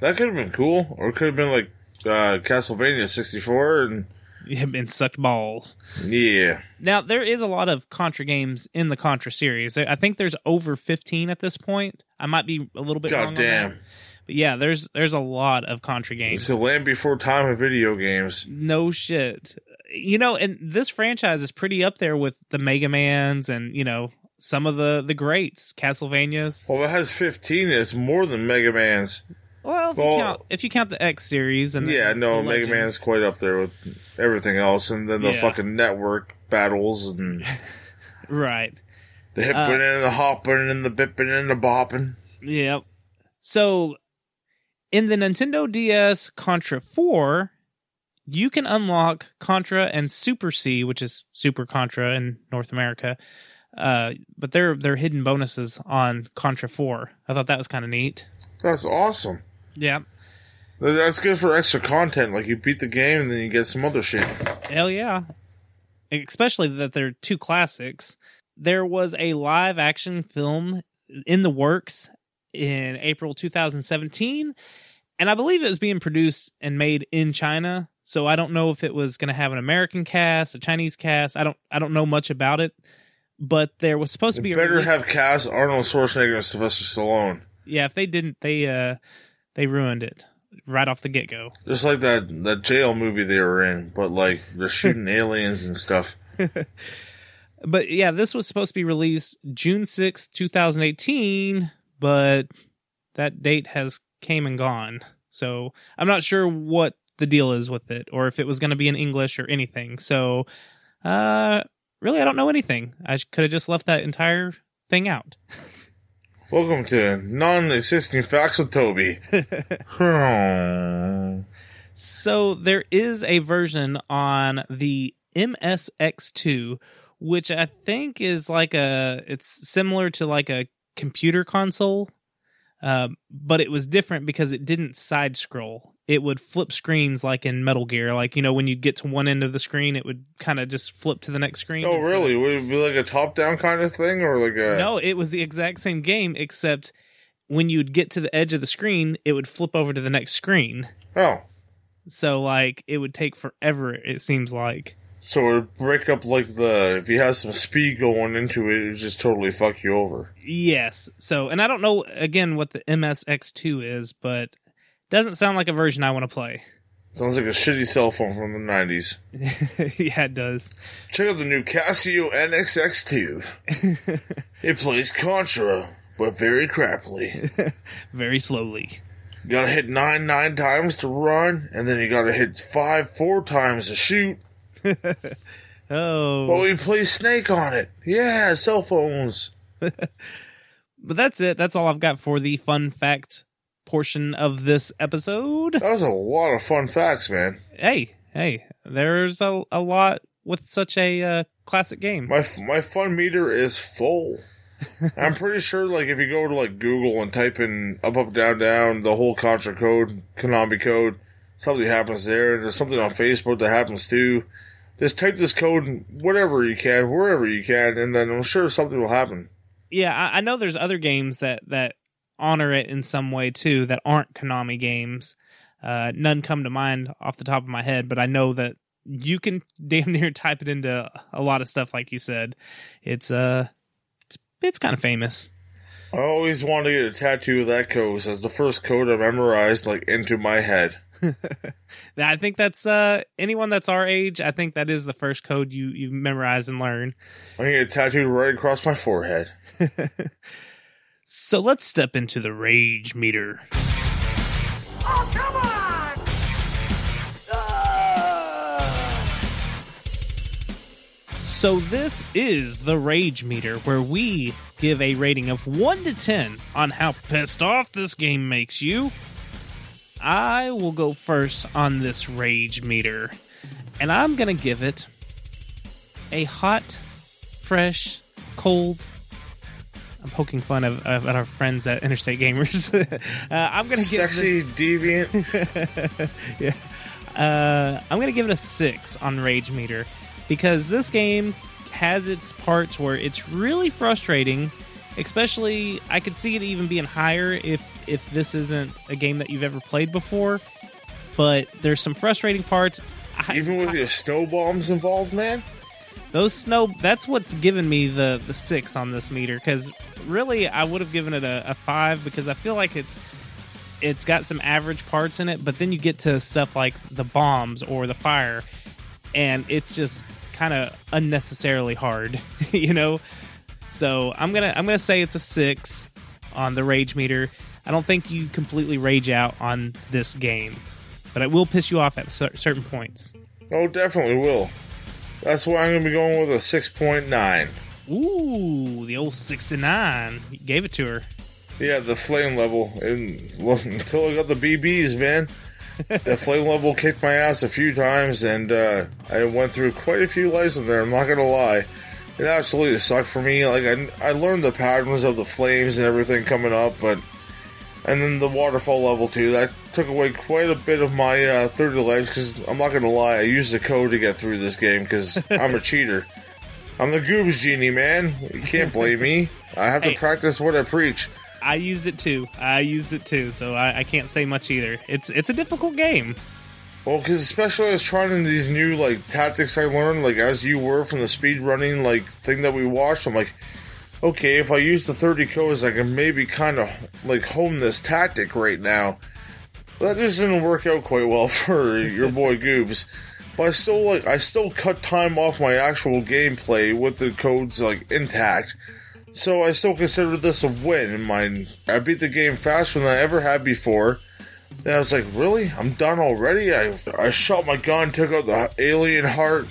A: That could have been cool, or it could have been like uh, Castlevania '64, and
B: been sucked balls.
A: yeah,
B: Now there is a lot of Contra games in the Contra series. I think there's over 15 at this point. I might be a little bit that.
A: goddamn,
B: But yeah, there's there's a lot of Contra games.
A: it's the land before time of video games.
B: No shit. You know, and this franchise is pretty up there with the Mega Mans and, you know, some of the the greats, Castlevanias.
A: Well, it has 15. It's more than Mega Man's.
B: Well, if,
A: Well-
B: you, count, if you count the X series and the-
A: Yeah, no,
B: the
A: Mega
B: Legends.
A: Man's quite up there with everything else, and then the
B: Yeah.
A: fucking network battles and
B: right.
A: the hipping
B: Uh,
A: and the hopping and the bipping and the bopping.
B: Yep. So in the Nintendo DS Contra 4, you can unlock Contra and Super C, which is Super Contra in North America. Uh, but they're they're hidden bonuses on Contra 4. I thought that was kind of neat.
A: That's awesome.
B: Yeah.
A: That's good for extra content. Like you beat the game and then you get some other shit.
B: Hell yeah. Especially that they're two classics. There was a live action film in the works in April 2017, and I believe it was being produced and made in China. So I don't know if it was going to have an American cast, a Chinese cast. I don't I don't know much about it, but there was supposed to be a
A: better have cast Arnold Schwarzenegger and Sylvester Stallone.
B: yeah, if they didn't, they uh they ruined it. right off the get go.
A: Just like that that jail movie they were in, but like they're shooting aliens and stuff.
B: But yeah, this was supposed to be released June sixth, two 2018, but that date has came and gone. So I'm not sure what the deal is with it or if it was going to be in English or anything. So, uh, really, I don't know anything. I could have just left that entire thing out.
A: Welcome to non-existing facts with Toby. Hmm.
B: So there is a version on the MSX2, which I think is like a, it's similar to like a computer console, um, but it was different because it didn't side scroll. It would flip screens like in Metal Gear, like you know when you get to one end of the screen, it would kind of just flip to the next screen.
A: oh, really? Would it be like a top-down kind of thing, or like a?
B: No, it was the exact same game, except when you'd get to the edge of the screen, it would flip over to the next screen.
A: Oh,
B: So like it would take forever. It seems like.
A: so it would break up like the if you had some speed going into it, it would just totally fuck you over.
B: Yes. So, and I don't know again what the MSX2 is, but doesn't sound like a version I want to play.
A: Sounds like a shitty cell phone from the '90s.
B: yeah, it does.
A: Check out the new Casio NXX2. it plays Contra, but very crappily.
B: Very slowly.
A: You gotta hit nine nine times to run, and then you gotta hit five four times to shoot.
B: Oh.
A: But we play Snake on it. Yeah, cell phones.
B: But that's it. That's all I've got for the fun fact portion of this episode.
A: That was a lot of fun facts, man.
B: Hey, hey, there's a, a lot with such a uh, classic game.
A: My my fun meter is full. I'm pretty sure, like, if you go to like Google and type in up up down down the whole Contra code, Konami code, something happens there. There's something on Facebook that happens too. Just type this code whatever you can, wherever you can, and then I'm sure something will happen.
B: Yeah, I, I know there's other games that that honor it in some way too that aren't Konami games. Uh, none come to mind off the top of my head, but I know that you can damn near type it into a lot of stuff, like you said. It's uh, it's, it's kind of famous.
A: I always wanted to get a tattoo of that code as the first code I memorized like into my head.
B: I think that's uh anyone that's our age. I think that is the first code you you memorize and learn.
A: I'm gonna get tattooed right across my forehead.
B: So let's step into the rage meter.
D: Oh, come on! Ah!
B: So this is the rage meter where we give a rating of 1 to 10 on how pissed off this game makes you. I will go first on this rage meter and I'm going to give it a hot, fresh, cold I'm poking fun of, of our friends at Interstate Gamers. uh, I'm gonna give this-
A: Sexy, deviant.
B: yeah. Uh, I'm gonna give it a six on Rage Meter because this game has its parts where it's really frustrating. Especially, I could see it even being higher if if this isn't a game that you've ever played before. But there's some frustrating parts. I,
A: Even with your snow bombs involved, man.
B: Those snow that's what's given me the the six on this meter because really i would have given it a, a five because i feel like it's it's got some average parts in it but then you get to stuff like the bombs or the fire and it's just kind of unnecessarily hard you know? So i'm gonna i'm gonna say it's a six on the rage meter. I don't think you completely rage out on this game but it will piss you off at certain points.
A: Oh, definitely will. That's why I'm gonna be going with a six point nine.
B: Ooh, the old 69. You gave it to her.
A: Yeah, the flame level, and well, until I got the BBs, man, the flame level kicked my ass a few times, and uh, I went through quite a few lives in there. I'm not gonna lie, it absolutely sucked for me. Like I, I learned the patterns of the flames and everything coming up, but and then the waterfall level too. That took away quite a bit of my uh, 30 lives because I'm not gonna lie, I used the code to get through this game because I'm a cheater. I'm the goobs genie, man. You can't blame me. I have to practice what I preach.
B: I used it too. I used it too, so I, I can't say much either. It's it's a difficult game.
A: Well, because especially I was trying these new like tactics I learned, like as you were from the speed running like thing that we watched. I'm like, okay, if I use the 30 codes, I can maybe kind of like hone this tactic right now. that just didn't work out quite well for your boy Goobs. But I still like I still cut time off my actual gameplay with the codes like intact. So I still consider this a win in mine. I beat the game faster than I ever had before. And I was like, really? I'm done already? I I shot my gun, took out the alien heart,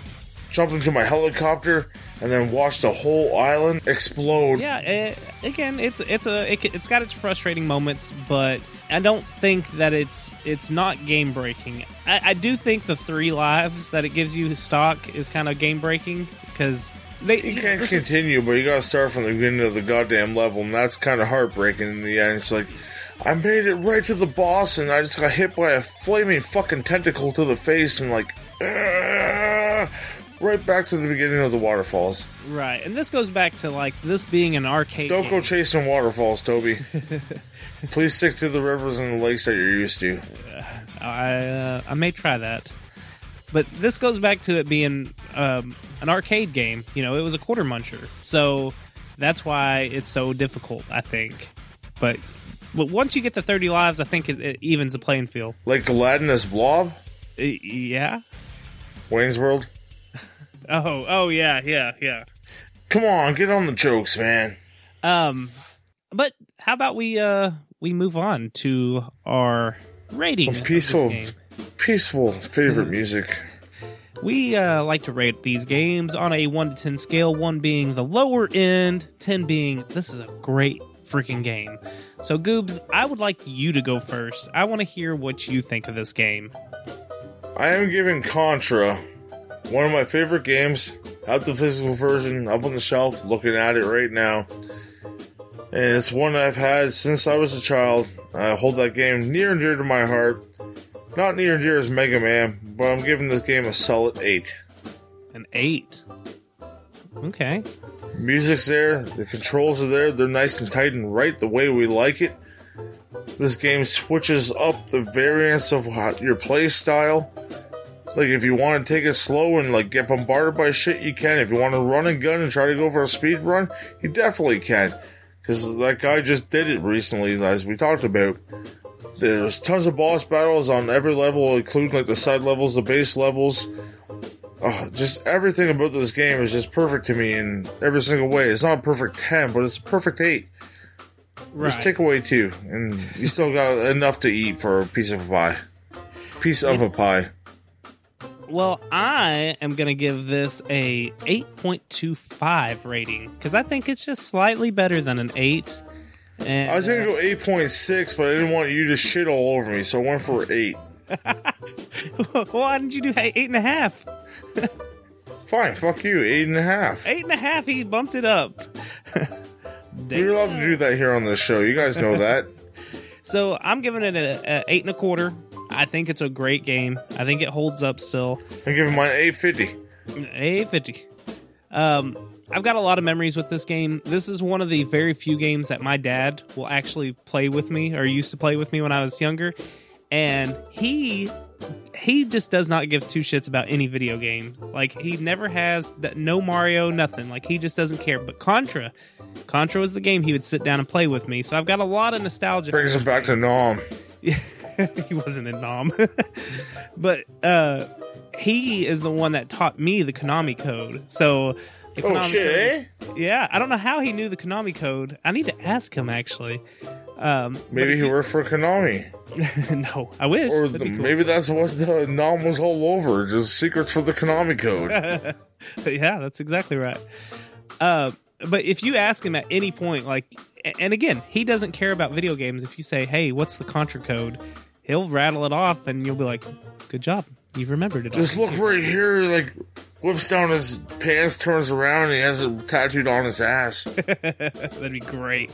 A: jumped into my helicopter, and then watch the whole island explode.
B: Yeah, eh, again, it's it's a it, it's got its frustrating moments, but I don't think that it's it's not game breaking. I, I do think the three lives that it gives you stock is kind of game breaking because they
A: You can't
B: is-
A: continue, but you gotta start from the beginning of the goddamn level, and that's kind of heartbreaking in the end. It's like, I made it right to the boss, and I just got hit by a flaming fucking tentacle to the face, and like, right back to the beginning of the waterfalls.
B: right, and this goes back to like this being an arcade.
A: Don't
B: game.
A: go chasing waterfalls, Toby. Please stick to the rivers and the lakes that you're used to.
B: I uh, I may try that. But this goes back to it being um, an arcade game. You know, it was a quarter muncher, so that's why it's so difficult. I think, but but once you get to thirty lives, I think it, it evens the playing field.
A: Like Aladdin as Blob,
B: Uh, yeah.
A: Wayne's World.
B: Oh oh yeah yeah yeah.
A: Come on, get on the jokes, man.
B: Um, but how about we uh we move on to our rating
A: Some
B: of
A: peaceful-
B: this game.
A: Peaceful favorite music.
B: We uh, like to rate these games on a 1 to 10 scale, 1 being the lower end, 10 being this is a great freaking game. So, Goobs, I would like you to go first. I want to hear what you think of this game.
A: I am giving Contra one of my favorite games. Have the physical version up on the shelf, looking at it right now. And it's one I've had since I was a child. I hold that game near and dear to my heart. Not near and dear as Mega Man, but I'm giving this game a solid 8.
B: An 8. Okay.
A: Music's there, the controls are there, they're nice and tight and right the way we like it. This game switches up the variance of your play style. Like if you want to take it slow and like get bombarded by shit, you can. If you want to run and gun and try to go for a speed run, you definitely can. Because that guy just did it recently, as we talked about. There's tons of boss battles on every level, including like the side levels, the base levels. Oh, just everything about this game is just perfect to me in every single way. It's not a perfect 10, but it's a perfect 8. Just take away 2, and you still got enough to eat for a piece of a pie. Piece of a pie.
B: Well, I am going to give this a 8.25 rating because I think it's just slightly better than an 8. And,
A: I was gonna go 8.6, but I didn't want you to shit all over me, so I went for 8.
B: Why didn't you do eight, eight and a half?
A: Fine, fuck you, 8.5.
B: Eight and a half, he bumped it up.
A: You're allowed to do that here on this show. You guys know that.
B: So I'm giving it a, a eight and a quarter. I think it's a great game. I think it holds up still.
A: I'm giving mine 850.
B: A fifty. Um, I've got a lot of memories with this game. This is one of the very few games that my dad will actually play with me, or used to play with me when I was younger, and he he just does not give two shits about any video games. Like he never has that no Mario, nothing. Like he just doesn't care. But Contra, Contra was the game he would sit down and play with me. So I've got a lot of nostalgia.
A: Brings us back to Nam.
B: he wasn't in Nam. but uh he is the one that taught me the Konami code. So the
A: Oh
B: Konami
A: shit,
B: code
A: eh?
B: Yeah, I don't know how he knew the Konami code. I need to ask him actually. Um
A: Maybe he worked for Konami.
B: no, I wish.
A: Or the,
B: cool.
A: maybe that's what the Nam was all over. Just secrets for the Konami code.
B: yeah, that's exactly right. Uh, but if you ask him at any point, like, and again, he doesn't care about video games. If you say, "Hey, what's the Contra code?" He'll rattle it off, and you'll be like, "Good job, you've remembered it."
A: Just look right here, like whips down his pants, turns around, and he has it tattooed on his ass.
B: That'd be great.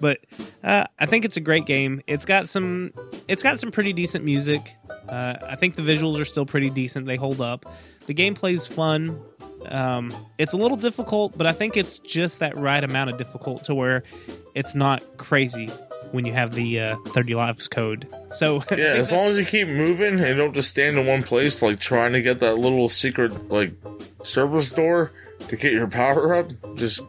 B: But uh, I think it's a great game. It's got some. It's got some pretty decent music. Uh, I think the visuals are still pretty decent. They hold up. The gameplay's fun. Um, it's a little difficult, but I think it's just that right amount of difficult to where it's not crazy when you have the uh, 30 lives code. So
A: Yeah, as long as you keep moving and don't just stand in one place, like trying to get that little secret like service door to get your power up. Just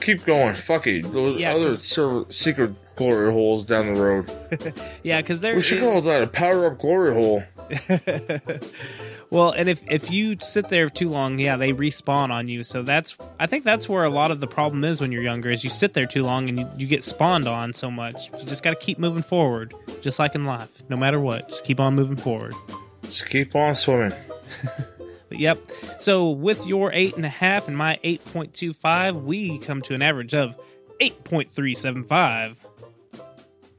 A: keep going. Fuck it. Those
B: Yeah,
A: other server, secret glory holes down the road.
B: Yeah, because there
A: We should
B: is-
A: call that a power up glory hole.
B: well, and if if you sit there too long, yeah, they respawn on you. So that's I think that's where a lot of the problem is when you're younger is you sit there too long and you, you get spawned on so much. You just got to keep moving forward, just like in life. No matter what, just keep on moving forward.
A: Just keep on swimming.
B: But yep. So with your eight and a half and my eight point two five, we come to an average of eight point three seven five.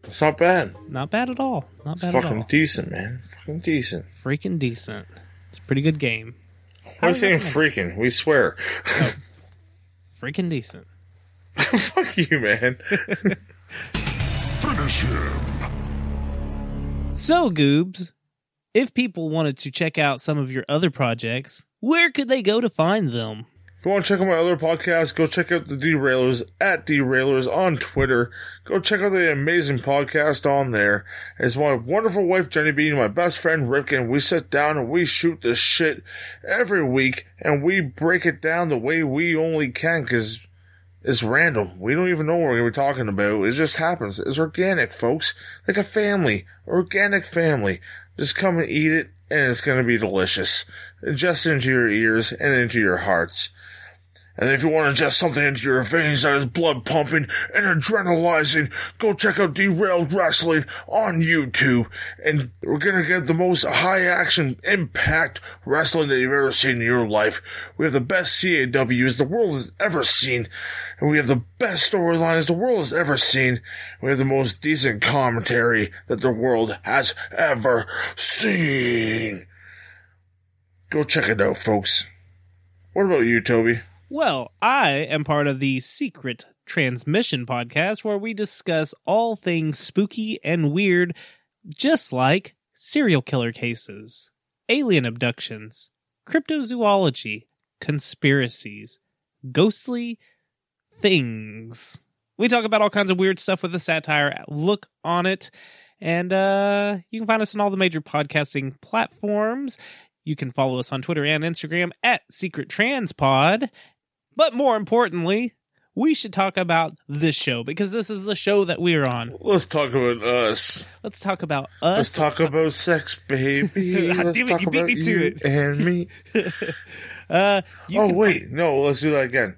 A: It's not bad.
B: Not bad at all. Not
A: It's
B: bad at all.
A: fucking decent, man. Fucking decent.
B: Freaking decent. It's a pretty good game.
A: Why are saying freaking? We swear.
B: Oh, freaking decent.
A: Fuck you, man.
D: Finish him.
B: So, Goobs, if people wanted to check out some of your other projects, where could they go to find them?
A: If you want to check out my other podcasts, go check out the Derailers at Derailers on Twitter. Go check out the amazing podcast on there. It's my wonderful wife Jenny Bean, my best friend Ripkin. We sit down and we shoot this shit every week and we break it down the way we only can because it's random. We don't even know what we're talking about. It just happens. It's organic, folks. Like a family. Organic family. Just come and eat it and it's going to be delicious. Just into your ears and into your hearts. And if you want to ingest something into your veins that is blood pumping and adrenalizing, go check out Derailed Wrestling on YouTube. And we're gonna get the most high action impact wrestling that you've ever seen in your life. We have the best CAWs the world has ever seen. And we have the best storylines the world has ever seen. We have the most decent commentary that the world has ever seen. Go check it out, folks. What about you, Toby?
B: Well, I am part of the Secret Transmission podcast where we discuss all things spooky and weird, just like serial killer cases, alien abductions, cryptozoology, conspiracies, ghostly things. We talk about all kinds of weird stuff with a satire look on it. And uh, you can find us on all the major podcasting platforms. You can follow us on Twitter and Instagram at Secret Transpod. But more importantly, we should talk about this show because this is the show that we're on.
A: Let's talk about us.
B: Let's talk about us.
A: Let's talk about sex, baby.
B: God
A: Let's
B: damn it,
A: talk
B: you beat me to it.
A: and me.
B: Uh, you
A: oh wait, no. Let's do that again.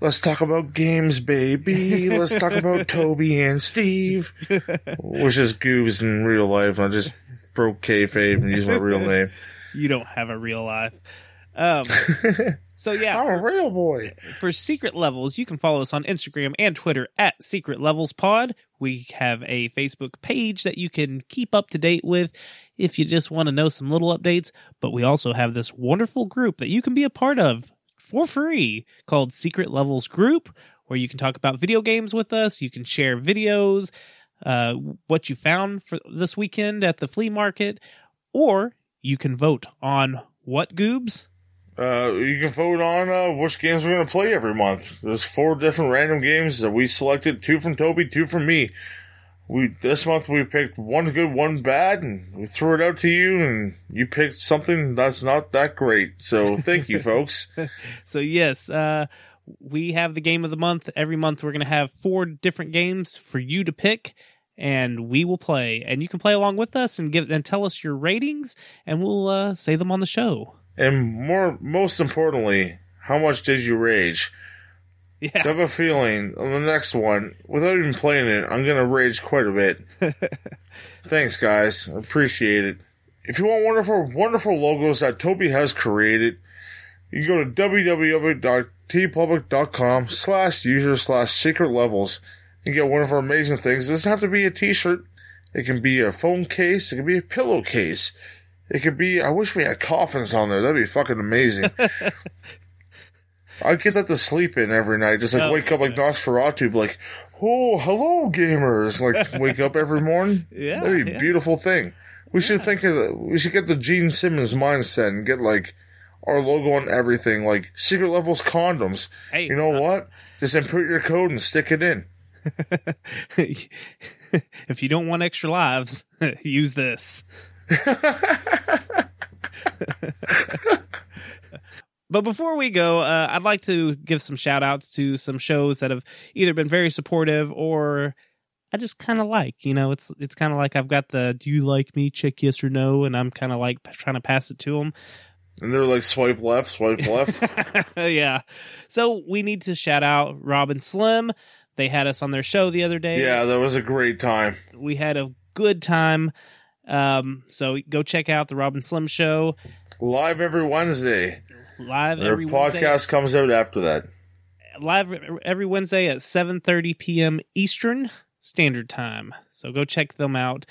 A: Let's talk about games, baby. Let's talk about Toby and Steve, which is Goobs in real life. I just broke kayfabe and used my real name.
B: you don't have a real life. Um, so yeah,
A: I'm a real boy.
B: for secret levels, you can follow us on Instagram and Twitter at Secret Levels Pod. We have a Facebook page that you can keep up to date with if you just want to know some little updates. But we also have this wonderful group that you can be a part of for free called Secret Levels Group, where you can talk about video games with us. You can share videos, uh, what you found for this weekend at the flea market, or you can vote on what goobs.
A: Uh, you can vote on uh, which games we're going to play every month. There's four different random games that we selected: two from Toby, two from me. We this month we picked one good, one bad, and we threw it out to you, and you picked something that's not that great. So thank you, folks.
B: So yes, uh, we have the game of the month. Every month we're going to have four different games for you to pick, and we will play. And you can play along with us and give and tell us your ratings, and we'll uh, say them on the show.
A: And more, most importantly, how much did you rage? So I have a feeling on the next one, without even playing it, I'm gonna rage quite a bit. Thanks, guys. I appreciate it. If you want wonderful, wonderful logos that Toby has created, you can go to www.teepublic.com slash user slash secret levels and get one of our amazing things. It doesn't have to be a t-shirt. It can be a phone case. It can be a pillowcase. It could be, I wish we had coffins on there. That'd be fucking amazing. I'd get that to sleep in every night. Just like
B: Oh,
A: wake up like Nosferatu, like, oh, hello, gamers. Like wake up every morning.
B: Yeah,
A: That'd be a beautiful thing. We should think of, the- we should get the Gene Simmons mindset and get like our logo on everything, like Secret Levels condoms.
B: Hey,
A: You know
B: uh,
A: what? Just input your code and stick it in.
B: if you don't want extra lives, use this. But before we go, uh, I'd like to give some shout outs to some shows that have either been very supportive or I just kind of like. You know, it's it's kind of like I've got the "Do you like me?" check yes or no, and I'm kind of like trying to pass it to them.
A: And they're like swipe left, swipe left.
B: yeah. So we need to shout out Robin Slim. They had us on their show the other day.
A: yeah, that was a great time.
B: We had a good time. Um, so go check out the Robin Slim show
A: Live every Wednesday.
B: live
A: Their
B: every
A: podcast
B: Wednesday.
A: comes out after that.
B: Live every Wednesday at 7:30 p.m. Eastern Standard Time. So go check them out.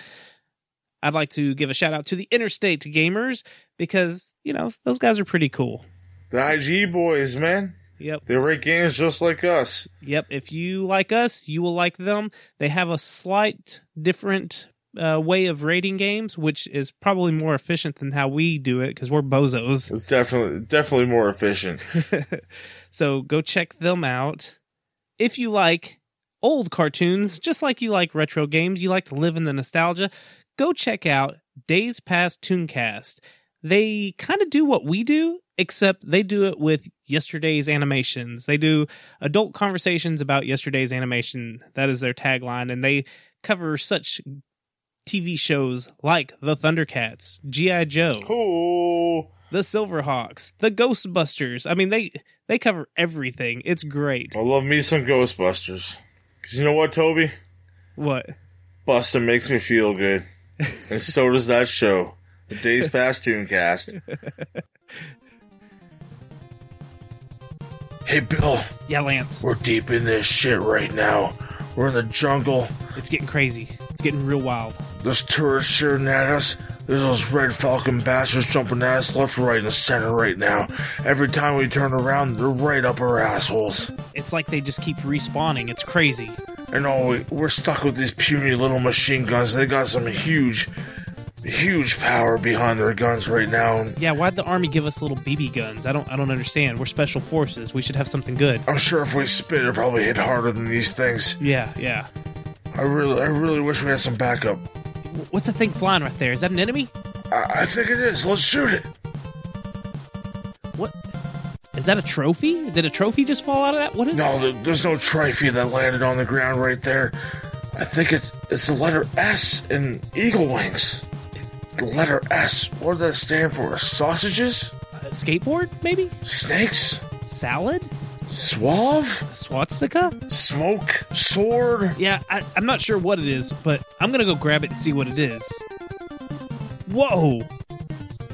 B: I'd like to give a shout out to the Interstate Gamers because, you know, those guys are pretty cool.
A: The IG boys, man.
B: Yep.
A: They rate games just like us.
B: Yep. If you like us, you will like them. They have a slight different uh, way of rating games, which is probably more efficient than how we do it because we're bozos.
A: It's definitely definitely more efficient.
B: so go check them out. If you like old cartoons, just like you like retro games, you like to live in the nostalgia, go check out Days Past Tooncast. They kind of do what we do, except they do it with yesterday's animations. They do adult conversations about yesterday's animation. That is their tagline, and they cover such TV shows like The Thundercats, G.I. Joe,
A: Cool.
B: The Silverhawks, The Ghostbusters. I mean, they they cover everything. It's great.
A: I love me some Ghostbusters. Cause you know what, Toby?
B: What?
A: Buster makes me feel good. and so does that show. The Days Past Tooncast. hey Bill,
B: Yeah, Lance.
A: we're deep in this shit right now. We're in the jungle.
B: It's getting crazy. It's getting real wild.
A: There's tourists shooting at us. There's those red falcon bastards jumping at us left, right, and center right now. Every time we turn around, they're right up our assholes.
B: It's like they just keep respawning. It's crazy.
A: And oh, we- we're stuck with these puny little machine guns. They got some huge, huge power behind their guns right now.
B: Yeah, why'd the army give us little BB guns? I don't I don't understand. We're special forces. We should have something good.
A: I'm sure if we spit, it'll probably hit harder than these things.
B: Yeah, yeah.
A: I really, I really wish we had some backup.
B: What's that thing flying right there? Is that an enemy?
A: I, I think it is. Let's shoot it.
B: What? Is that a trophy? Did a trophy just fall out of that? What is that?
A: No, there- there's no trophy that landed on the ground right there. I think it's it's the letter S in eagle wings. The letter S. What does that stand for? Sausages?
B: A skateboard, maybe?
A: Snakes?
B: Salad?
A: Suave?
B: Swastika?
A: Smoke? Sword?
B: Yeah, I, I'm not sure what it is, but I'm gonna go grab it and see what it is. Whoa!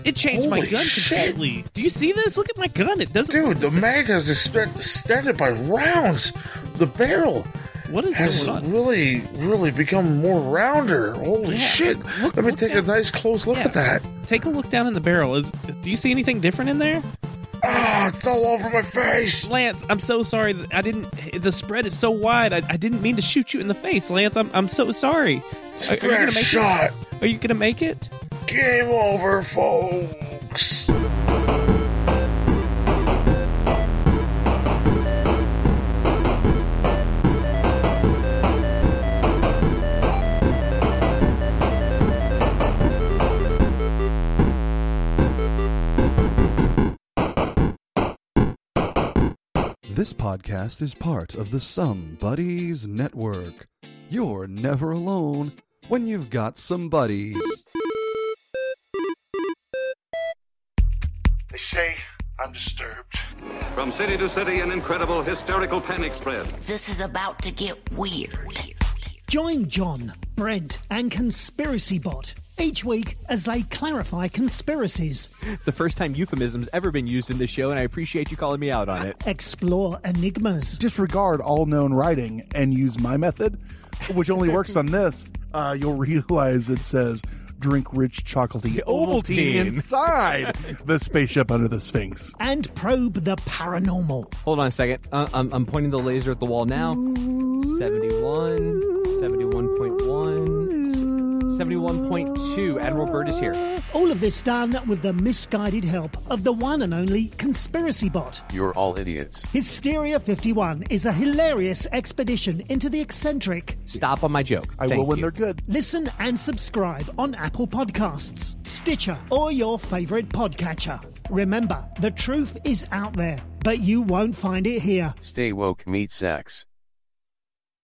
B: It changed my
A: Holy
B: gun
A: shit.
B: completely. Do you see this? Look at my gun. It doesn't.
A: Dude, the mag has extended by rounds. The barrel
B: what is
A: has
B: going on?
A: really, really become more rounder. Holy
B: Yeah,
A: shit.
B: look-
A: Let me take
B: down.
A: a nice close look
B: Yeah.
A: at that.
B: Take a look down in the barrel. Is do you see anything different in there?
A: Ah, it's all over my face.
B: Lance, I'm so sorry. I didn't. The spread is so wide. I, I didn't mean to shoot you in the face, Lance. I'm I'm so sorry. Are, are you gonna make
A: shot.
B: it? Are you gonna make it?
A: Game over, folks.
E: This podcast is part of the Some Buddies Network. You're never alone when you've got some buddies.
F: They say I'm disturbed.
G: From city to city, an incredible hysterical panic spread.
H: This is about to get weird.
I: Join John, Brent, and Conspiracy Bot each week as they clarify conspiracies,
J: It's the first time euphemism's ever been used in this show, and I appreciate you calling me out on it.
I: explore enigmas,
K: disregard all known writing and use my method, which only works on this, uh, you'll realize it says drink rich chocolatey Ovaltine
J: Ovaltine.
K: inside the spaceship under the Sphinx.
I: and probe the paranormal.
J: Hold on a second. Uh, I'm, I'm pointing the laser at the wall now. 71, 71.1, 71.2. Admiral Byrd is here.
I: All of this done with the misguided help of the one and only Conspiracy Bot.
L: You're all idiots.
I: Hysteria 51 is a hilarious expedition into the eccentric.
J: Stop on my joke.
K: I
J: Thank
K: will when
J: you.
K: they're good.
I: Listen and subscribe on Apple Podcasts, Stitcher, or your favorite podcatcher. Remember, the truth is out there, but you won't find it here.
L: Stay woke, meet sex.